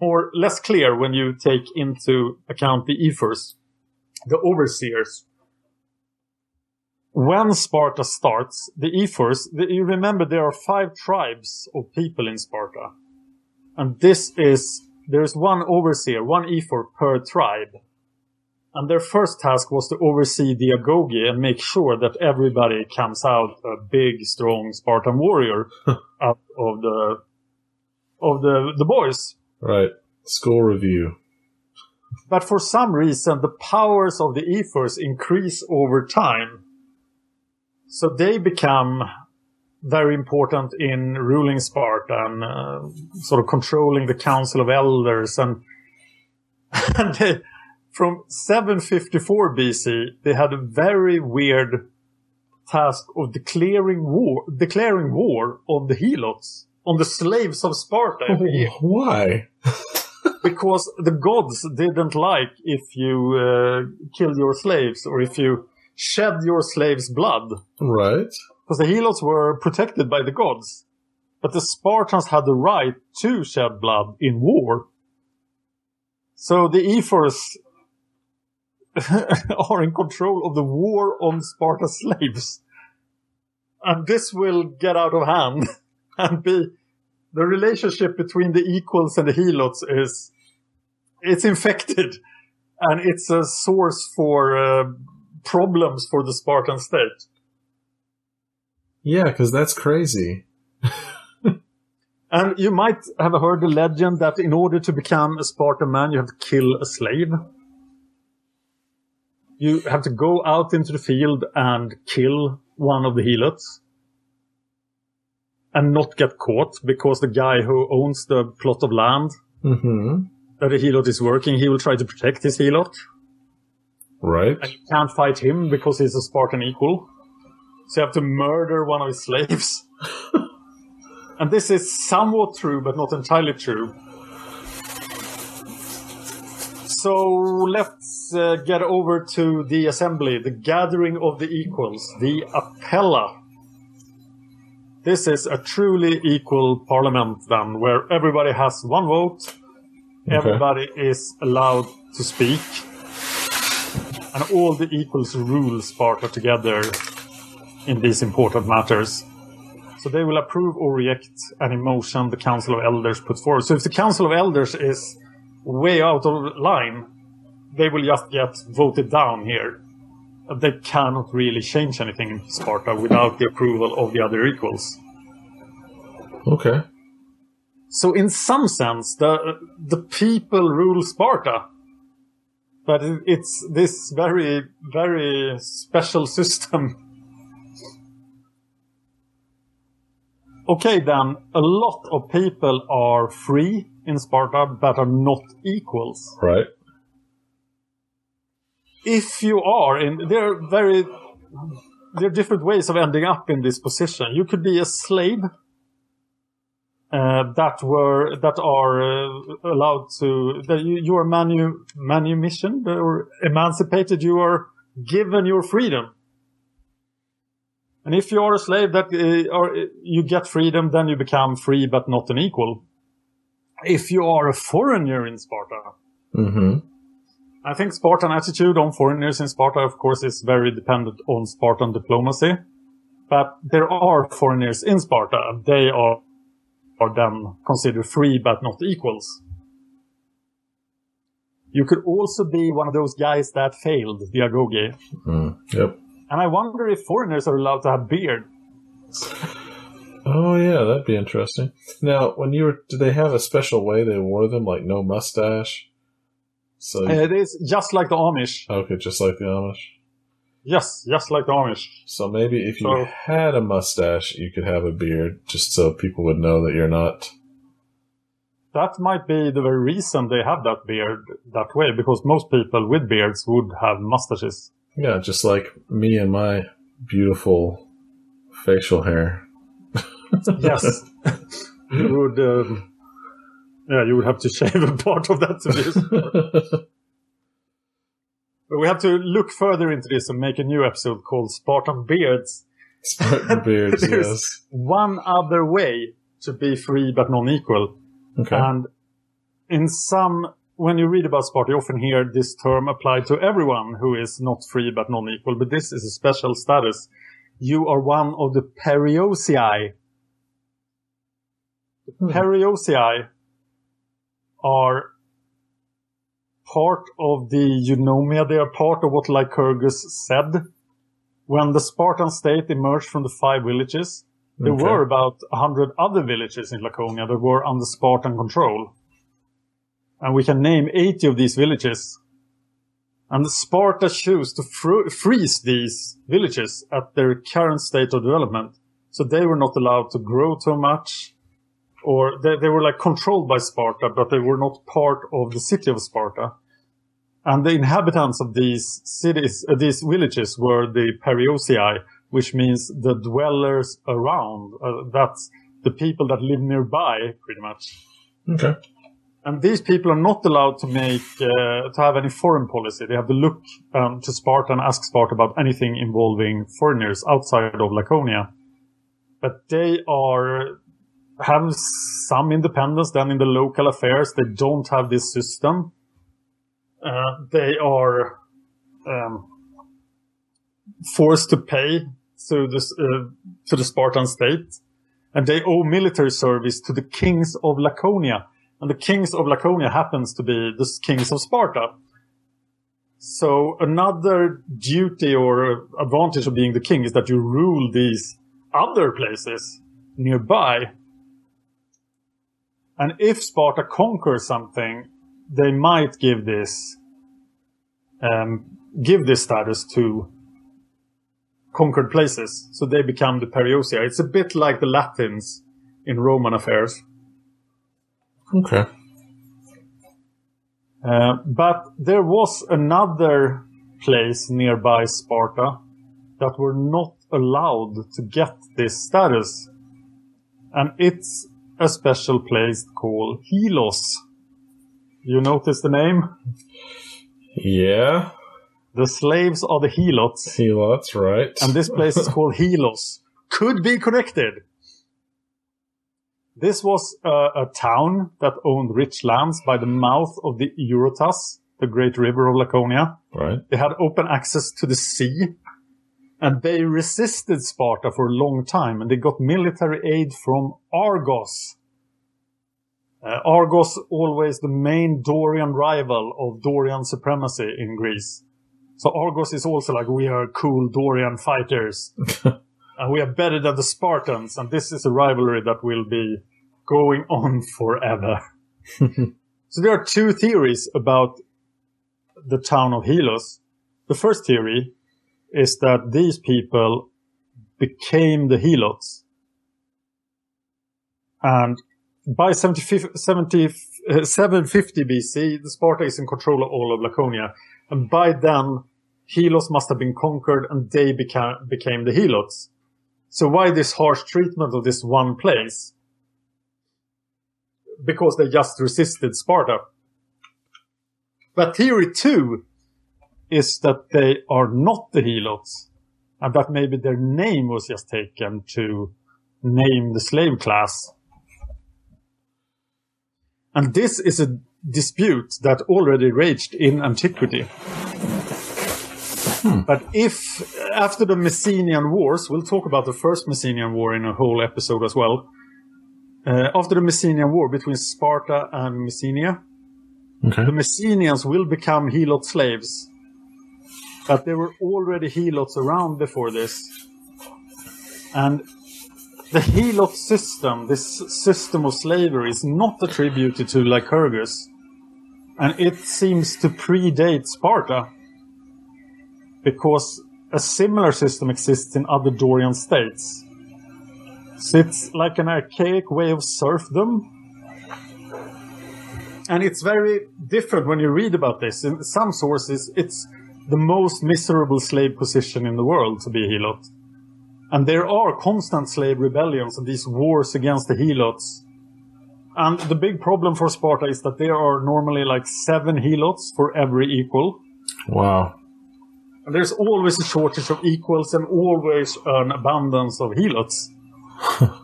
more less clear when you take into account the ephors, the overseers. When Sparta starts, the ephors, the, you remember there are five tribes of people in Sparta. And this is, there's one overseer, one ephor per tribe. And their first task was to oversee the Agoge and make sure that everybody comes out a big, strong Spartan warrior out of the, of the, the boys. Right. School review. but for some reason, the powers of the ephors increase over time. So they become very important in ruling Sparta and uh, sort of controlling the Council of Elders. And, and they, from 754 BC, they had a very weird task of declaring war, declaring war on the Helots, on the slaves of Sparta. year. Why? because the gods didn't like if you uh, killed your slaves or if you shed your slaves' blood. Right. Because the Helots were protected by the gods. But the Spartans had the right to shed blood in war. So the Ephors are in control of the war on Sparta's slaves. And this will get out of hand and be the relationship between the equals and the helots is it's infected and it's a source for uh, problems for the Spartan state. Yeah, because that's crazy. And you might have heard the legend that in order to become a Spartan man, you have to kill a slave. You have to go out into the field and kill one of the helots. And not get caught because the guy who owns the plot of land Mm-hmm. that the helot is working, he will try to protect his helot. Right. And you can't fight him because he's a Spartan equal. So you have to murder one of his slaves. and this is somewhat true, but not entirely true. So let's uh, get over to the assembly, the gathering of the equals, the apella. This is a truly equal parliament then, where everybody has one vote, everybody is allowed to speak, and all the equals rule Sparta together in these important matters. So they will approve or reject any motion the Council of Elders puts forward. So if the Council of Elders is way out of line, they will just get voted down here. They cannot really change anything in Sparta without the approval of the other equals. Okay. So in some sense, the the people rule Sparta, but it's this very very special system. Okay, then a lot of people are free in Sparta, that are not equals. Right. If you are in, there are very there are different ways of ending up in this position. You could be a slave uh, that were that are uh, allowed to that you, you are manu manumissioned or emancipated. You are given your freedom. And if you are a slave that uh, or uh, you get freedom, then you become free but not an equal. If you are a foreigner in Sparta, Mm-hmm. I think Spartan attitude on foreigners in Sparta, of course, is very dependent on Spartan diplomacy. But there are foreigners in Sparta. And they are, are then considered free but not equals. You could also be one of those guys that failed the Agoge. Mm. Yep. And I wonder if foreigners are allowed to have beard. Oh yeah, that'd be interesting. Now, when you were, did they have a special way they wore them, like no mustache? So uh, It is just like the Amish. okay, just like the Amish. Yes, just like the Amish. So maybe if you So- had a mustache, you could have a beard, just so people would know that you're not. That might be the very reason they have that beard that way, because most people with beards would have mustaches. Yeah, just like me and my beautiful facial hair. Yes. you would, um, yeah, you would have to shave a part of that to this. But we have to look further into this and make a new episode called Spartan Beards. Spartan beards, yes. one other way to be free but non-equal. Okay. And in some, when you read about Sparta, you often hear this term applied to everyone who is not free but non-equal. But this is a special status. You are one of the perioeci. Hmm. The perioeci are part of the eunomia. They are part of what Lycurgus said. When the Spartan state emerged from the five villages, there Okay. were about a hundred other villages in Laconia that were under Spartan control. and we can name 80 of these villages. And Sparta chose to fr- freeze these villages at their current state of development. So they were not allowed to grow too much, or they, they were like controlled by Sparta, but they were not part of the city of Sparta. And the inhabitants of these cities, uh, these villages were the Perioeci, which means the dwellers around. Uh, that's the people that live nearby, pretty much. Okay. And these people are not allowed to make uh, to have any foreign policy. They have to look um, to Sparta and ask Sparta about anything involving foreigners outside of Laconia. But they are have some independence than in the local affairs. They don't have this system. Uh, they are um, forced to pay to the uh, to the Spartan state, and they owe military service to the kings of Laconia. And the kings of Laconia happens to be the kings of Sparta. So another duty or advantage of being the king is that you rule these other places nearby. And if Sparta conquers something, they might give this um, give this status to conquered places. So they become the Perioeci. It's a bit like the Latins in Roman affairs. Okay. Uh, but there was another place nearby Sparta that were not allowed to get this status. And it's a special place called Helos. You notice the name? Yeah. The slaves are the Helots. Helots, right. And this place is called Helos. Could be connected. This was uh, a town that owned rich lands by the mouth of the Eurotas, the great river of Laconia. Right. They had open access to the sea. And they resisted Sparta for a long time and they got military aid from Argos. Uh, Argos always the main Dorian rival of Dorian supremacy in Greece. So Argos is also like, we are cool Dorian fighters. and we are better than the Spartans. And this is a rivalry that will be going on forever. so there are two theories about the town of Helos. The first theory is that these people became the Helots. And by 70, 70, uh, 750 BC, the Sparta is in control of all of Laconia. And by then, Helos must have been conquered and they became, became the Helots. So why this harsh treatment of this one place? Because they just resisted Sparta. But theory two is that they are not the Helots and that maybe their name was just taken to name the slave class. And this is a dispute that already raged in antiquity. Hmm. But if, after the Messenian Wars, we'll talk about the first Messenian War in a whole episode as well. Uh, after the Messenian War between Sparta and Messenia, okay. the Messenians will become Helot slaves. But there were already Helots around before this. And the Helot system, this system of slavery, is not attributed to Lycurgus. And it seems to predate Sparta. Because a similar system exists in other Dorian states. So it's like an archaic way of serfdom. And it's very different when you read about this. In some sources, it's the most miserable slave position in the world to be a Helot. And there are constant slave rebellions and these wars against the Helots. And the big problem for Sparta is that there are normally like seven Helots for every equal. Wow. And there's always a shortage of equals and always an abundance of Helots.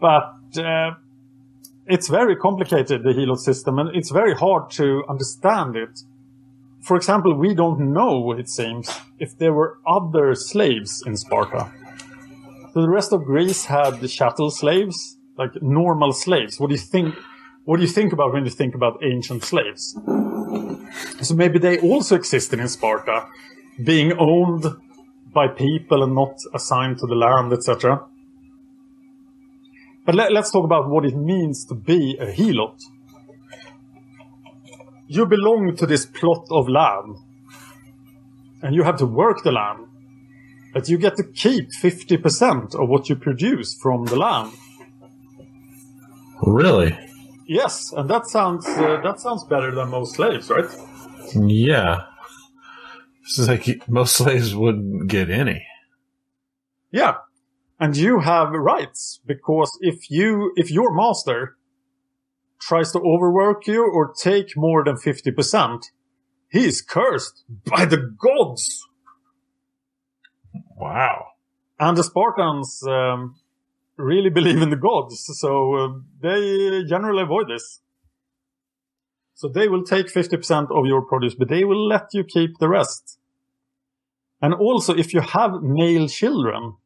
but uh, it's very complicated, the Helot system, and it's very hard to understand it. For example, we don't know, it seems, if there were other slaves in Sparta. So the rest of Greece had the chattel slaves, like normal slaves. What do you think? What do you think about when you think about ancient slaves? So maybe they also existed in Sparta, being owned by people and not assigned to the land, etc. But let, us talk about what it means to be a helot. You belong to this plot of land, and you have to work the land, but you get to keep 50% of what you produce from the land. Really? Yes, and that sounds uh, that sounds better than most slaves, right? Yeah. It's like most slaves wouldn't get any. Yeah, and you have rights because if you if your master tries to overwork you or take more than fifty percent, he is cursed by the gods. Wow. And the Spartans um, really believe in the gods, so uh, they generally avoid this. So they will take 50% of your produce, but they will let you keep the rest. And also, if you have male children,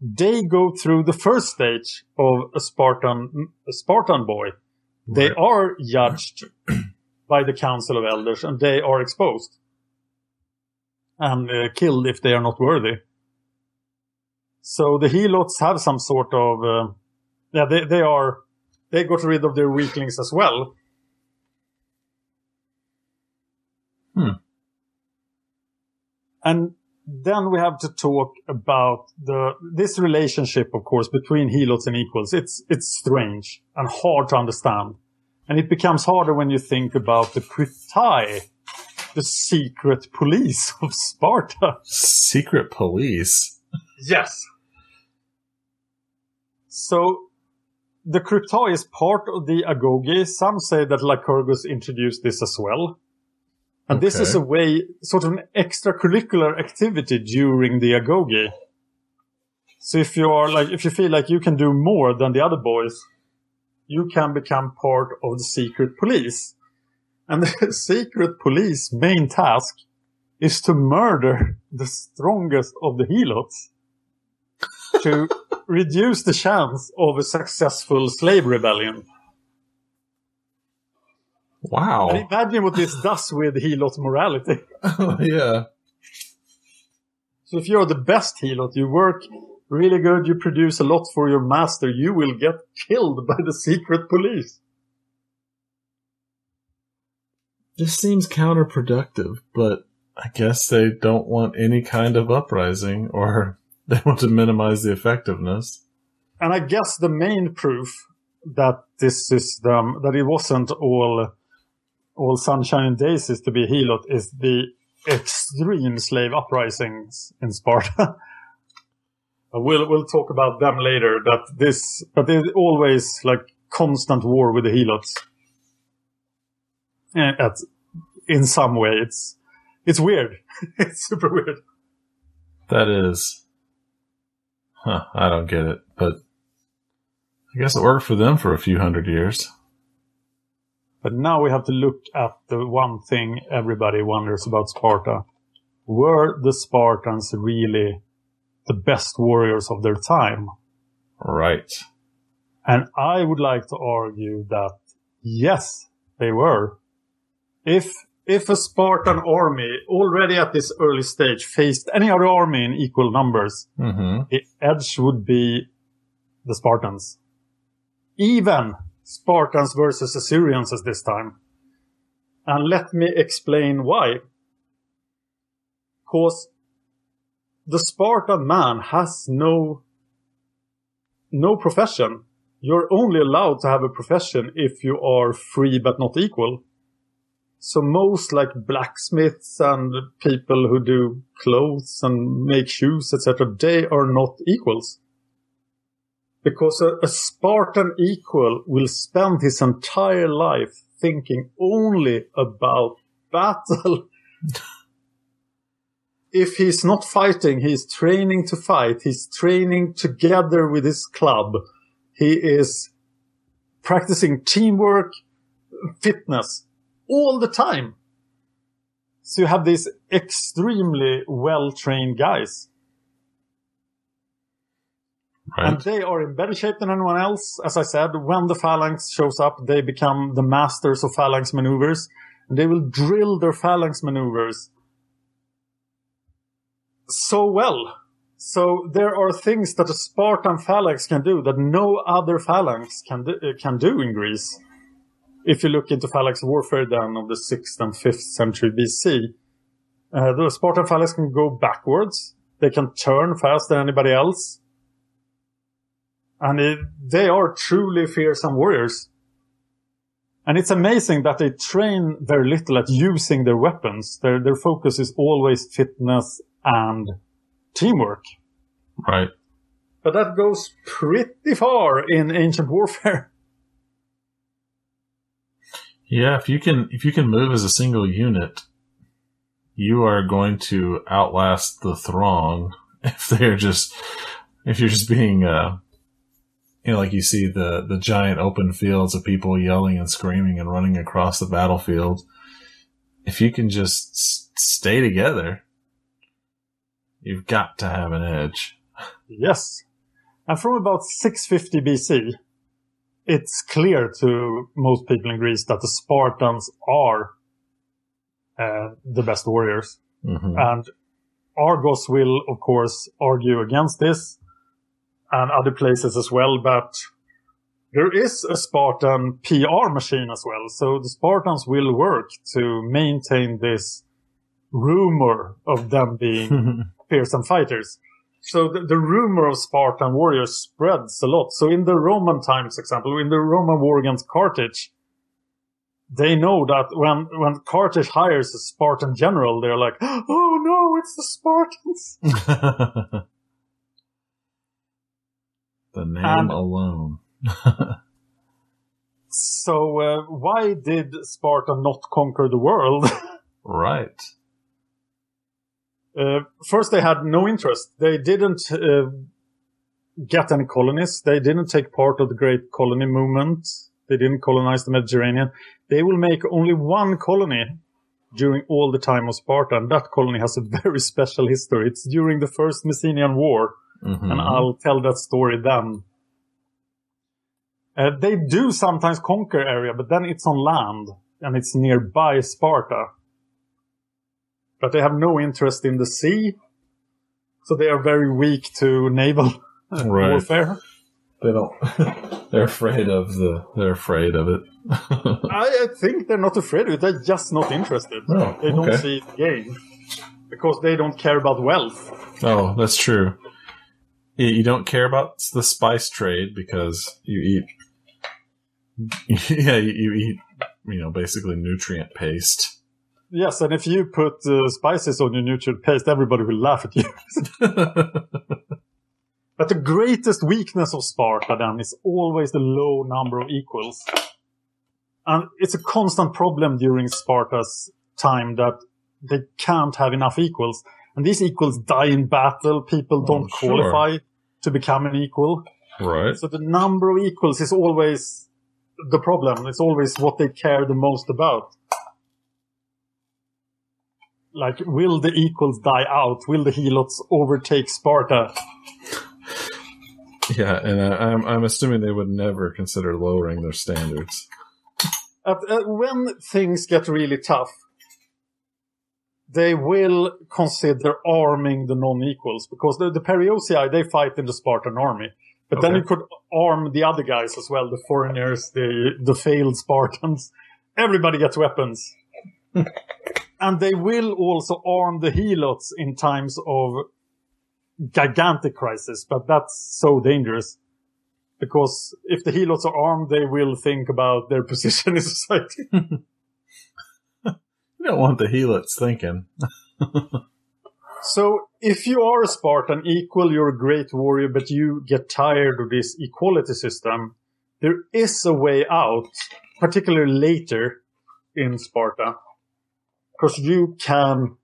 they go through the first stage of a Spartan, a Spartan boy. They Right. are judged by the Council of Elders and they are exposed and uh, killed if they are not worthy. So the Helots have some sort of, uh, yeah, they, they are, they got rid of their weaklings as well. Hmm. And then we have to talk about the this relationship, of course, between helots and equals. It's it's strange and hard to understand, and it becomes harder when you think about the Krypteia, the secret police of Sparta. Secret police. Yes. So the Krypteia is part of the Agoge. Some say that Lycurgus introduced this as well. And this is a way, sort of an extracurricular activity during the Agoge. So if you are like, if you feel like you can do more than the other boys, you can become part of the secret police. And the secret police main task is to murder the strongest of the helots to reduce the chance of a successful slave rebellion. Wow. And imagine what this does with helot morality. Oh, yeah. So if you're the best helot, you work really good, you produce a lot for your master, you will get killed by the secret police. This seems counterproductive, but I guess they don't want any kind of uprising or they want to minimize the effectiveness. And I guess the main proof that this system, um, that it wasn't all, all sunshine and daisies to be helot is the extreme slave uprisings in Sparta. We'll, we'll talk about them later, that this, but there's always like constant war with the helots. Eh, At, in some way, it's, it's weird. it's super weird. That is. Huh, I don't get it, but I guess it worked for them for a few hundred years. But now we have to look at the one thing everybody wonders about Sparta. Were the Spartans really the best warriors of their time? Right. And I would like to argue that yes, they were. If if a Spartan army already at this early stage faced any other army in equal numbers, Mm-hmm. the edge would be the Spartans. Even Spartans versus Assyrians at this time. And let me explain why. Because the Spartan man has no, no profession. You're only allowed to have a profession if you are free but not equal. So most like blacksmiths and people who do clothes and make shoes, etc., they are not equals. Because a, a Spartan equal will spend his entire life thinking only about battle. if he's not fighting, he's training to fight. He's training together with his club. He is practicing teamwork, fitness all the time. So you have these extremely well trained guys. And they are in better shape than anyone else. As I said, when the phalanx shows up, they become the masters of phalanx maneuvers. And they will drill their phalanx maneuvers so well. So there are things that a Spartan phalanx can do that no other phalanx can do, uh, can do in Greece. if you look into phalanx warfare then of the 6th and 5th century BC, uh, the Spartan phalanx can go backwards. They can turn faster than anybody else. And it, they are truly fearsome warriors. And it's amazing that they train very little at using their weapons. Their, their focus is always fitness and teamwork. Right. But that goes pretty far in ancient warfare. Yeah, if you can if you can move as a single unit, you are going to outlast the throng if they're just if you're just being uh you know like you see the the giant open fields of people yelling and screaming and running across the battlefield if you can just s- stay together you've got to have an edge Yes. And from about 650 BC, it's clear to most people in Greece that the Spartans are uh, the best warriors. Mhm. And Argos will, of course, argue against this and other places as well, but there is a Spartan PR machine as well. So the Spartans will work to maintain this rumor of them being fearsome fighters. So the, the rumor of Spartan warriors spreads a lot. So in the Roman times, example, in the Roman war against Carthage, they know that when, when Carthage hires a Spartan general, they're like, oh no, it's the Spartans. the name And- alone So uh, why did Sparta not conquer the world? right Uh, first, they had no interest. They didn't uh, get any colonies. They didn't take part of the great colony movement. They didn't colonize the Mediterranean. They will make only one colony during all the time of Sparta, and that colony has a very special history. It's during the First Messenian War, Mhm. and I'll tell that story then. Uh, they do sometimes conquer area, but then it's on land, and it's nearby Sparta but they have no interest in the sea. So they are very weak to naval Right. warfare. they don't they're afraid of the they're afraid of it I, I think they're not afraid of it. They're just not interested. Oh, they don't okay. see the game because they don't care about wealth. Oh, that's true. You you don't care about the spice trade because you eat. Yeah, you, you eat, you know, basically nutrient paste. Yes, and if you put uh, spices on your nutrient paste, everybody will laugh at you. but the greatest weakness of Sparta then is always the low number of equals. And it's a constant problem during Sparta's time that they can't have enough equals. And these equals die in battle. People don't Oh, sure. qualify to become an equal. Right. So the number of equals is always the problem. It's always what they care the most about. Like, will the equals die out? Will the Helots overtake Sparta? Yeah, and I'm I'm assuming they would never consider lowering their standards. Uh, when things get really tough, they will consider arming the non-equals because the, the Perioeci, they fight in the Spartan army. But then you could arm the other guys as well, the foreigners, the, the failed Spartans. Everybody gets weapons. and they will also arm the Helots in times of gigantic crisis, but that's so dangerous. Because if the Helots are armed, they will think about their position in society. You don't want the helots thinking. So, if you are a Spartan, equal, you're a great warrior, but you get tired of this equality system, there is a way out, particularly later in Sparta, because you can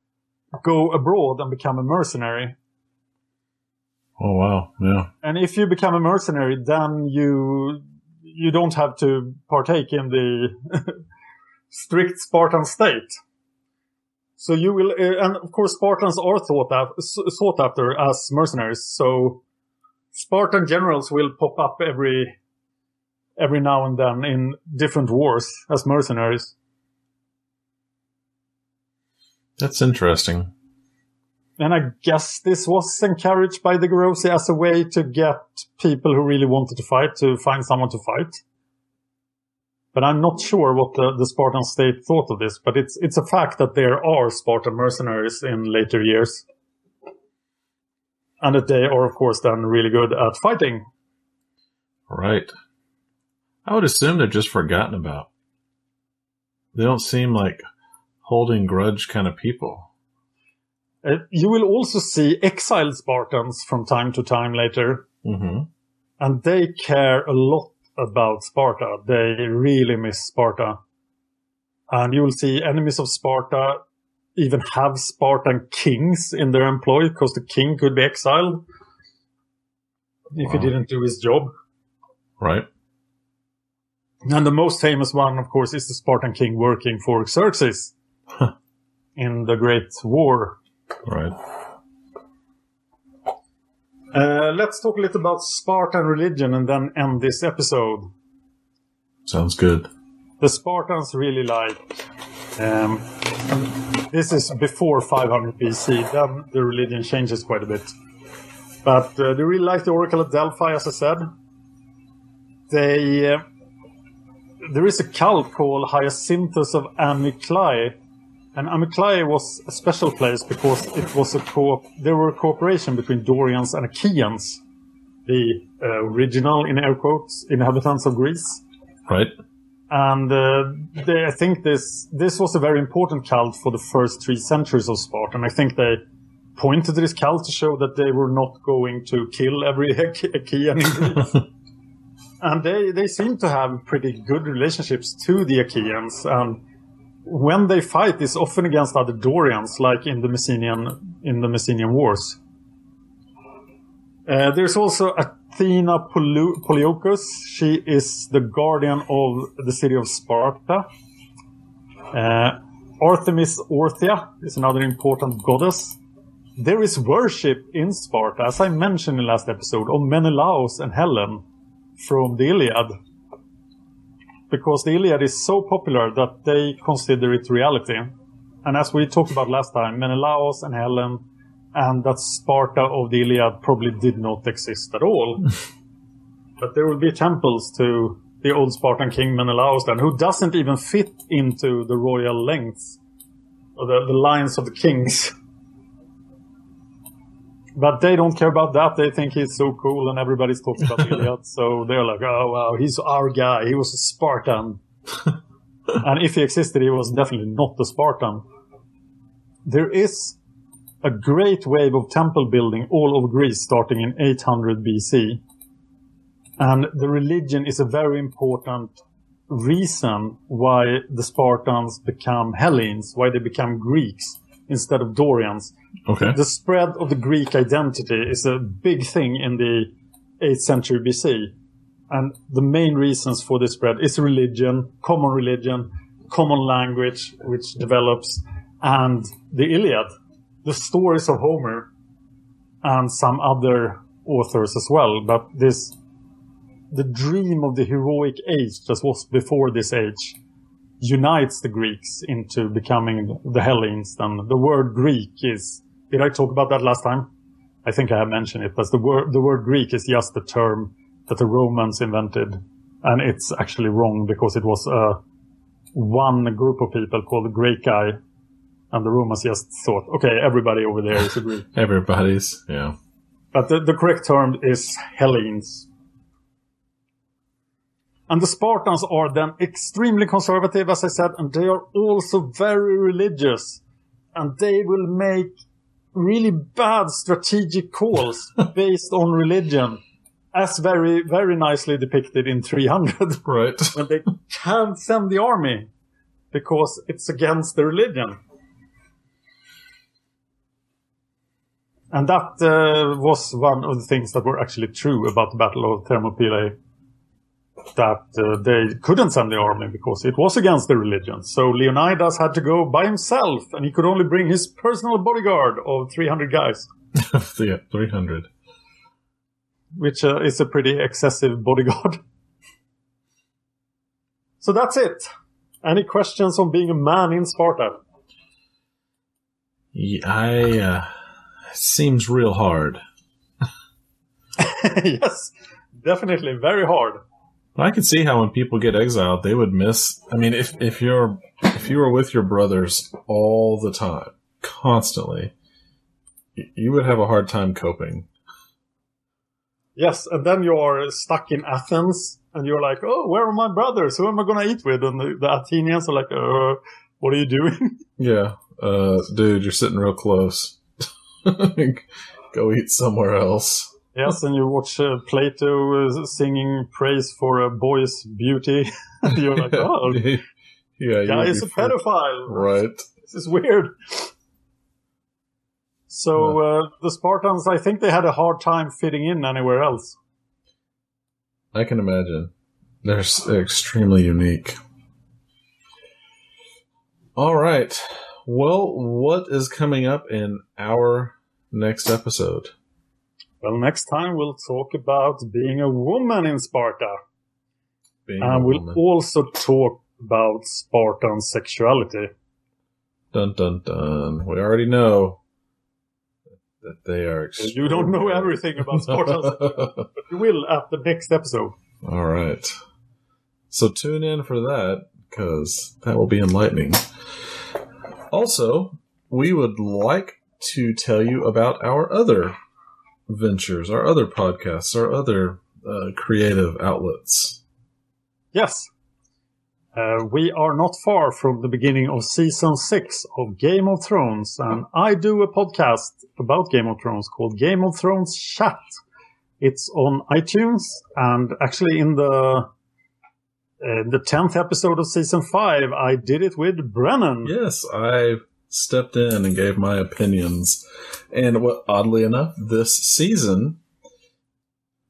go abroad and become a mercenary. Oh wow, yeah. And if you become a mercenary, then you you don't have to partake in the strict Spartan state. So you will, uh, and of course, Spartans are thought af- sought after as mercenaries. So Spartan generals will pop up every every now and then in different wars as mercenaries. That's interesting. And I guess this was encouraged by the Gerousia as a way to get people who really wanted to fight to find someone to fight. But I'm not sure what the, the Spartan state thought of this. But it's it's a fact that there are Spartan mercenaries in later years, and that they are, of course, then really good at fighting. Right. I would assume they're just forgotten about. They don't seem like holding grudge kind of people. Uh, you will also see exiled Spartans from time to time later. Mm-hmm. And they care a lot about Sparta. They really miss Sparta. And you will see enemies of Sparta even have Spartan kings in their employ because the king could be exiled if wow. he didn't do his job. Right. And the most famous one, of course, is the Spartan king working for Xerxes in the Great War. Right. Uh, let's talk a little about Spartan religion and then end this episode. Sounds good. The Spartans really like. Um, this is before 500 BC. Then the religion changes quite a bit. But uh, they really like the Oracle at Delphi, as I said. They uh, there is a cult called Hyacinthus of Amyclae, and Amyclae was a special place because it was a co there were a cooperation between Dorians and Achaeans, the uh, original, in air quotes, inhabitants of Greece. Right. And uh, they, I think this this was a very important cult for the first three centuries of Sparta. And I think they pointed to this cult to show that they were not going to kill every Achaean in Greece. and they, they seem to have pretty good relationships to the Achaeans. And when they fight, it's often against other Dorians, like in the Messenian in the Messenian Wars. Uh, there's also Athena Poliouchos. She is the guardian of the city of Sparta. Uh, Artemis Orthia is another important goddess. There is worship in Sparta, as I mentioned in last episode, of Menelaus and Helen from the Iliad because the Iliad is so popular that they consider it reality. And as we talked about last time, Menelaus and Helen and that Sparta of the Iliad probably did not exist at all. but there will be temples to the old Spartan king Menelaus then, who doesn't even fit into the royal lengths or the, the lines of the kings. But they don't care about that. They think he's so cool and everybody's talking about Iliad. So they're like, oh, wow, he's our guy. He was a Spartan. and if he existed, he was definitely not a Spartan. There is a great wave of temple building all over Greece starting in 800 BC. And the religion is a very important reason why the Spartans become Hellenes, why they become Greeks instead of Dorians. Okay. The spread of the Greek identity is a big thing in the 8th century BC. And the main reasons for this spread is religion, common religion, common language, which develops, and the Iliad, the stories of Homer, and some other authors as well. But this, the dream of the heroic age that was before this age unites the Greeks into becoming the Hellenes. And the word Greek is, did I talk about that last time? I think I have mentioned it, but the word, the word Greek is just the term that the Romans invented. And it's actually wrong because it was, uh, one group of people called the Graeci. And the Romans just thought, okay, everybody over there is a Greek. Everybody's, yeah. But the, the correct term is Hellenes. And the Spartans are then extremely conservative, as I said, and they are also very religious. And they will make really bad strategic calls based on religion, as very, very nicely depicted in 300. Right. when they can't send the army because it's against the religion. And that uh, was one of the things that were actually true about the Battle of Thermopylae that uh, they couldn't send the army because it was against the religion. So Leonidas had to go by himself, and he could only bring his personal bodyguard of 300 guys. yeah, 300. Which uh, is a pretty excessive bodyguard. so that's it. Any questions on being a man in Sparta? Yeah, I uh, seems real hard. yes, definitely very hard. I can see how when people get exiled, they would miss. I mean, if if you're if you were with your brothers all the time, constantly, you would have a hard time coping. Yes, and then you're stuck in Athens, and you're like, "Oh, where are my brothers? Who am I gonna eat with?" And the, the Athenians are like, "Uh, what are you doing?" Yeah, uh, dude, you're sitting real close. Go eat somewhere else. Yes, and you watch uh, Plato uh, singing praise for a boy's beauty. you're like, "Oh, yeah, guy is a pedophile." Right. This is weird. So uh, the Spartans, I think they had a hard time fitting in anywhere else. I can imagine. They're extremely unique. All right. Well, what is coming up in our next episode? Well, next time we'll talk about being a woman in Sparta. Being and we'll woman. also talk about Spartan sexuality. Dun dun dun. We already know that they are. You don't know everything about Spartan sexuality, but you will at the next episode. All right. So tune in for that because that will be enlightening. Also, we would like to tell you about our other ventures, our other podcasts, our other uh, creative outlets. Yes. Uh, we are not far from the beginning of season six of Game of Thrones, and I do a podcast about Game of Thrones called Game of Thrones Chat. It's on iTunes, and actually, in the uh, the tenth episode of season five, I did it with Brennan. Yes, I stepped in and gave my opinions. And what, oddly enough, this season,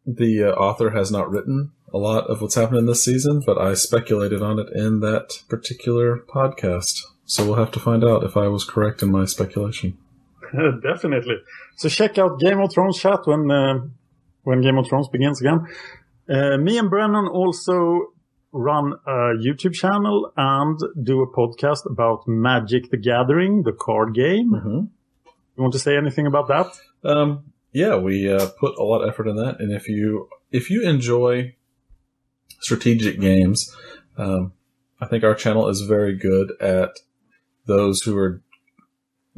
the uh, author has not written a lot of what's happening this season, but I speculated on it in that particular podcast. So we'll have to find out if I was correct in my speculation. Definitely. So check out Game of Thrones chat when uh, when Game of Thrones begins again. Uh, me and Brennan also run a YouTube channel and do a podcast about Magic: The Gathering, the card game. Mhm. You want to say anything about that? Um, yeah, we uh, put a lot of effort in that, and if you if you enjoy strategic games, um, I think our channel is very good at those who are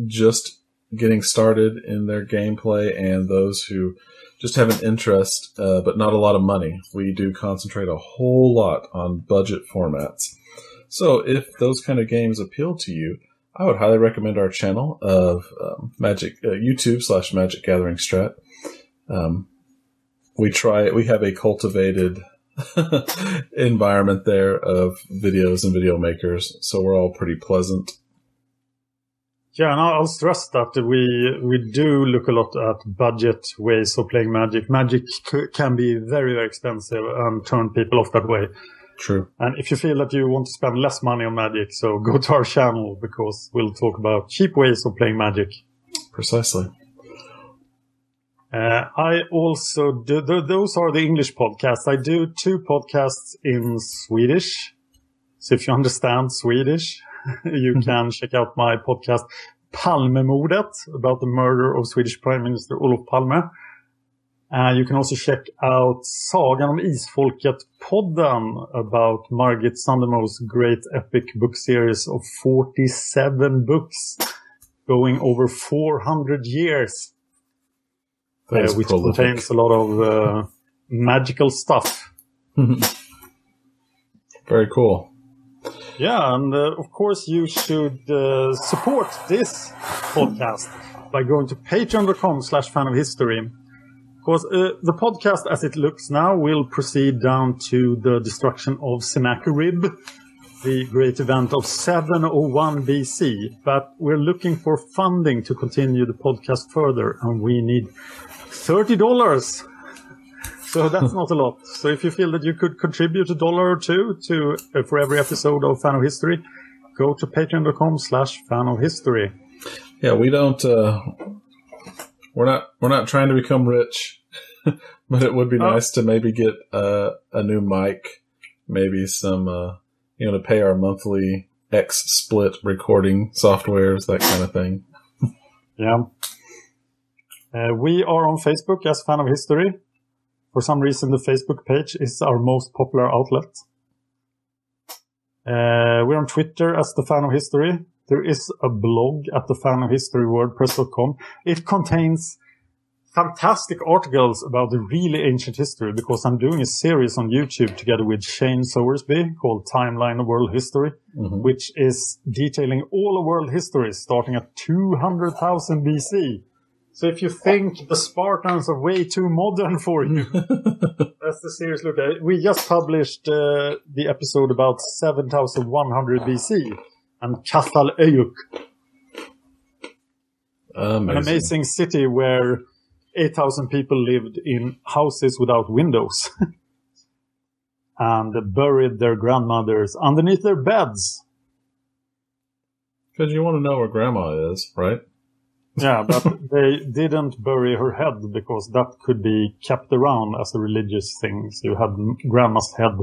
just getting started in their gameplay and those who just have an interest uh, but not a lot of money. We do concentrate a whole lot on budget formats. So if those kind of games appeal to you, I would highly recommend our channel of um, Magic uh, YouTube slash Magic Gathering Strat. Um, we try we have a cultivated environment there of videos and video makers, so we're all pretty pleasant. Yeah, and I'll stress that we we do look a lot at budget ways of playing Magic. Magic c- can be very very expensive and turn people off that way. True. And if you feel that you want to spend less money on Magic, so go to our channel because we'll talk about cheap ways of playing Magic. Precisely. Uh, I also do, th- those are the English podcasts. I do two podcasts in Swedish. So if you understand Swedish, you can check out my podcast Palmemordet about the murder of Swedish Prime Minister Olof Palme. Uh, you can also check out Sagan om Isfolket-podden about Margit Sandemos great epic book series of 47 books going over 400 years. Uh, which prolific. contains a lot of uh, magical stuff. Very cool. Yeah, and uh, of course you should uh, support this podcast by going to patreon.com slash fan of history. Because uh, the podcast as it looks now will proceed down to the destruction of Sennacherib, the great event of 701 BC. But we're looking for funding to continue the podcast further, and we need $30. So that's not a lot. So if you feel that you could contribute a dollar or two to uh, for every episode of Fan of History, go to patreon.com slash fan of history. Yeah, we don't. Uh, we're not. We're not trying to become rich, but it would be Oh. nice to maybe get uh, a new mic, maybe some, uh, you know, to pay our monthly XSplit recording softwares, that kind of thing. Yeah. Uh, we are on Facebook as Fan of History. For some reason, the Facebook page is our most popular outlet. Uh, we're on Twitter as the fan of history. There is a blog at the fan of history wordpress.com. It contains fantastic articles about the really ancient history because I'm doing a series on YouTube together with Shane Sowersby called Timeline of World History, Mhm. which is detailing all of world history starting at 200,000 BC. So if you think the Spartans are way too modern for you, that's the serious look at it. We just published uh, the episode about 7100 BC and Çatalhöyük, an Amazing. amazing city where 8,000 people lived in houses without windows and buried their grandmothers underneath their beds. Because you want to know where grandma is, right? Yeah, but they didn't bury her head because that could be kept around as a religious thing. So you had grandma's head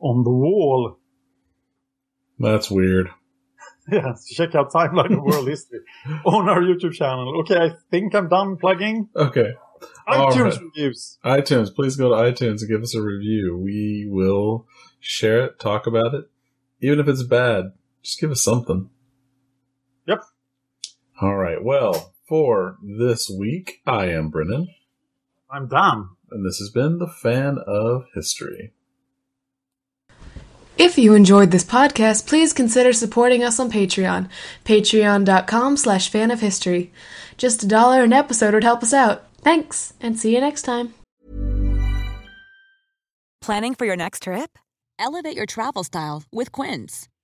on the wall. That's weird. Yes, check out Timeline of World History on our YouTube channel. Okay, I think I'm done plugging. Okay. iTunes right. reviews. iTunes, please go to iTunes and give us a review. We will share it, talk about it. Even if it's bad, just give us something. Yep. All right. Well, for this week, I am Brennan, I'm Dan. and this has been the Fan of History. If you enjoyed this podcast, please consider supporting us on Patreon. Patreon.com slash fan of history. Just a dollar an episode would help us out. Thanks, and see you next time. Planning for your next trip? Elevate your travel style with Quince.